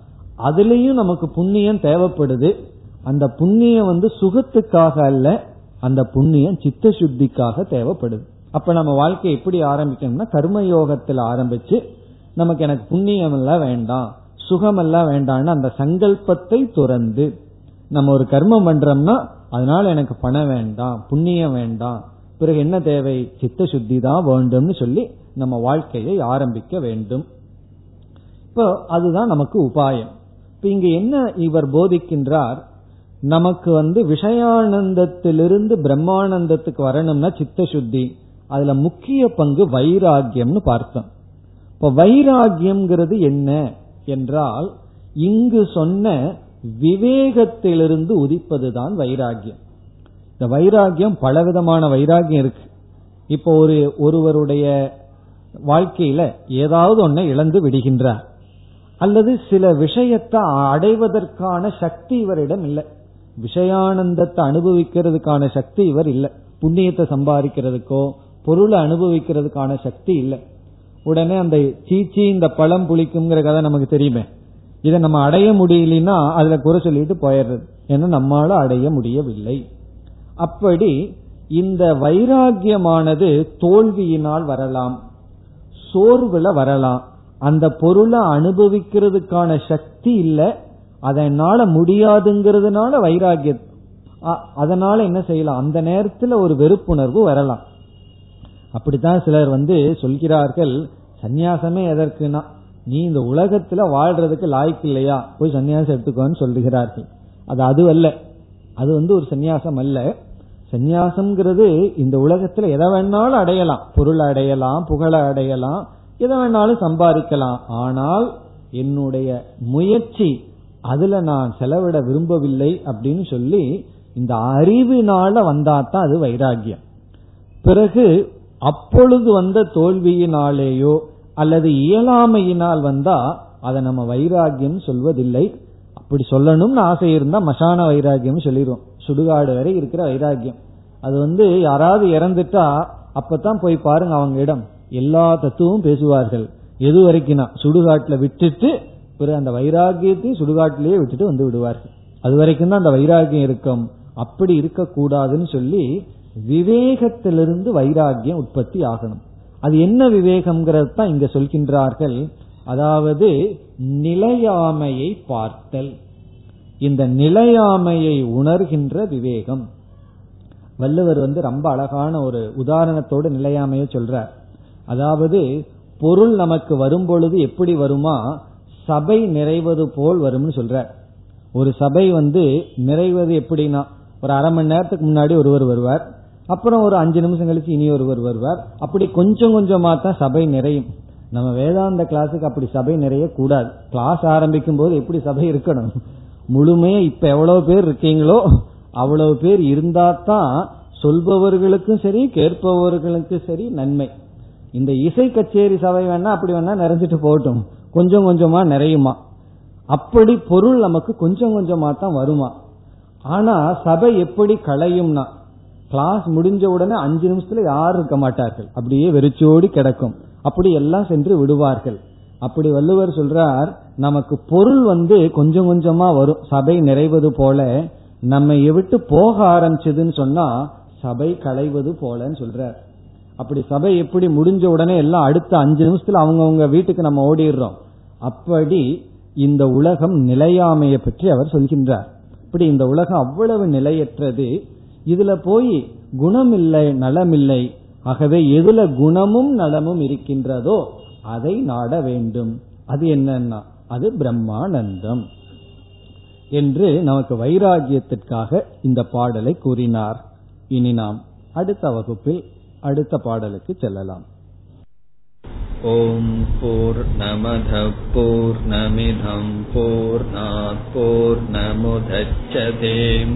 அதுலயும் நமக்கு புண்ணியம் தேவைப்படுது. அந்த புண்ணியம் வந்து சுகத்துக்காக அல்ல அந்த புண்ணியம் சித்த சுத்திக்காக தேவைப்படுது. அப்ப நம்ம வாழ்க்கை எப்படி ஆரம்பிக்கணும்னா கர்மயோகத்தில் ஆரம்பிச்சு நமக்கு எனக்கு புண்ணியம் எல்லாம் வேண்டாம் சுகம் எல்லாம் வேண்டாம்னு அந்த சங்கல்பத்தை துறந்து நம்ம ஒரு கர்மம் பண்றோம்னா அதனால எனக்கு பணம் வேண்டாம் புண்ணியம் வேண்டாம். பிறகு என்ன தேவை? சித்த சுத்தி தான் வேண்டும்னு சொல்லி நம்ம வாழ்க்கையை ஆரம்பிக்க வேண்டும். இப்போ அதுதான் நமக்கு உபாயம். இப்ப இங்க என்ன இவர் போதிக்கின்றார்? நமக்கு வந்து விஷயானந்தத்திலிருந்து பிரம்மானந்தத்துக்கு வரணும்னா சித்த சுத்தி. அதுல முக்கிய பங்கு வைராகியம்னு பார்த்தோம். இப்ப வைராகியம்ங்கிறது என்ன? என்றால் இங்கு சொன்ன விவேகத்திலிருந்து உதிப்பதுதான் வைராகியம். இந்த வைராகியம் பலவிதமான வைராகியம் இருக்கு. இப்போ ஒரு ஒருவருடைய வாழ்க்கையில ஏதாவது ஒன்னை இழந்து விடுகின்றார். அல்லது சில விஷயத்தை அடைவதற்கான சக்தி இவரிடம் இல்லை. விஷயானந்தத்தை அனுபவிக்கிறதுக்கான சக்தி இவர் இல்லை. புண்ணியத்தை சம்பாதிக்கிறதுக்கோ பொருளை அனுபவிக்கிறதுக்கான சக்தி இல்லை. உடனே அந்த சீச்சி இந்த பழம் புளிக்குங்கிற கதை நமக்கு தெரியுமே. இதை நம்ம அடைய முடியலன்னா அதுல குறை சொல்லிட்டு போயிடுறது. ஏன்னா நம்மால அடைய முடியவில்லை. அப்படி இந்த வைராகியமானது தோல்வியினால் வரலாம். சோர்வுல வரலாம். அந்த பொருளை அனுபவிக்கிறதுக்கான சக்தி இல்லை. அதனால முடியாதுங்கிறதுனால வைராகியம் அதனால என்ன செய்யலாம்? அந்த நேரத்துல ஒரு வெறுப்புணர்வு வரலாம். அப்படித்தான் சிலர் வந்து சொல்கிறார்கள் சந்நியாசமே எதற்குனா நீ இந்த உலகத்துல வாழ்றதுக்கு லாய்க்கு இல்லையா? போய் சன்னியாசம் எடுத்துக்கோன்னு சொல்லுகிறார்கள். அது அது அல்ல அது வந்து ஒரு சந்நியாசம் அல்ல. சந்நியாசம்ங்கிறது இந்த உலகத்துல எதை வேணாலும் அடையலாம். பொருள் அடையலாம் புகழ அடையலாம் எதை வேணாலும் சம்பாதிக்கலாம். ஆனால் என்னுடைய முயற்சி அதுல நான் செலவிட விரும்பவில்லை அப்படின்னு சொல்லி இந்த அறிவினால வந்தாதான் அது வைராகியம். பிறகு அப்பொழுது வந்த தோல்வியினாலேயோ அல்லது இயலாமையினால் வந்தா அதை நம்ம வைராகியம் சொல்வதில்லை. அப்படி சொல்லணும்னு ஆசை இருந்தா மசான வைராகியம் சொல்லிடுவோம். சுடுகாடு வரை இருக்கிற வைராகியம் அது வந்து யாராவது இறந்துட்டா அப்பதான் போய் பாருங்க அவங்க இடம். எல்லா தத்துவமும் பேசுவார்கள். எது வரைக்கும்னா சுடுகாட்டுல விட்டுட்டு பிறகு அந்த வைராகியத்தையும் சுடுகாட்டிலேயே விட்டுட்டு வந்து விடுவார்கள். அது வரைக்கும் தான் அந்த வைராகியம் இருக்கும். அப்படி இருக்கக்கூடாதுன்னு சொல்லி விவேகத்திலிருந்து வைராகியம் உற்பத்தி ஆகணும். அது என்ன விவேகம்ங்கிறது தான் இங்க சொல்கின்றார்கள். அதாவது நிலையாமையை பார்த்தல். இந்த நிலையாமையை உணர்கின்ற விவேகம். வள்ளுவர் வந்து ரொம்ப அழகான ஒரு உதாரணத்தோடு நிலையாமையை சொல்றார். அதாவது பொருள் நமக்கு வரும் பொழுது எப்படி வருமா? சபை நிறைவது போல் வரும்னு சொல்ற ஒரு சபை வந்து நிறைவது எப்படின்னா ஒரு அரை மணி நேரத்துக்கு முன்னாடி ஒருவர் வருவார். அப்புறம் ஒரு அஞ்சு நிமிஷம் கழிச்சு இனி ஒருவர் வருவார். அப்படி கொஞ்சம் கொஞ்சமா தான் சபை நிறையும். நம்ம வேதாந்த கிளாஸுக்கு அப்படி சபை நிறைய கூடாது கிளாஸ் ஆரம்பிக்கும் போது எப்படி சபை இருக்கணும்? முழுமையா இப்ப எவ்வளவு பேர் இருக்கீங்களோ அவ்வளவு பேர் இருந்தா தான் சொல்பவர்களுக்கும் சரி கேட்பவர்களுக்கும் சரி நன்மை. இந்த இசை கச்சேரி சபை வேணா அப்படி வேணா நிறைஞ்சிட்டு போகட்டும். கொஞ்சம் கொஞ்சமா நிறையுமா? அப்படி பொருள் நமக்கு கொஞ்சம் கொஞ்சமா தான் வருமா? ஆனா சபை எப்படி களையும்னா கிளாஸ் முடிஞ்ச உடனே அஞ்சு நிமிஷத்துல யாரும் இருக்க மாட்டார்கள். அப்படியே வெறிச்சோடி கிடக்கும். அப்படி எல்லாம் சென்று விடுவார்கள். அப்படி வள்ளுவர் சொல்றார் நமக்கு பொருள் வந்து கொஞ்சம் கொஞ்சமா வரும். சபை நிறைவது போல நம்ம விட்டு போக ஆரம்பிச்சதுன்னு சொன்னா சபை களைவது போலன்னு சொல்றார். அப்படி சபை எப்படி முடிஞ்ச உடனே எல்லாம் அடுத்த அஞ்சு நிமிஷத்துல அவங்கவுங்க வீட்டுக்கு நம்ம ஓடிடுறோம். அப்படி இந்த உலகம் நிலையாமையை பற்றி அவர் சொல்கின்றார். இப்படி இந்த உலகம் அவ்வளவு நிலையற்றது. இதுல போய் குணம் இல்லை நலம் இல்லை ஆகவே எதுல குணமும் நலமும் இருக்கின்றதோ அதை நாட வேண்டும். அது என்னன்னா அது பிரம்மானந்தம் என்று நமக்கு வைராகியத்திற்காக இந்த பாடலை கூறினார். இனி நாம் அடுத்த வகுப்பில் அடுத்த பாடலுக்கு செல்லலாம். ஓம் போர் நமத போர் நமிதம் போர் போர் நமுதச்சதேம்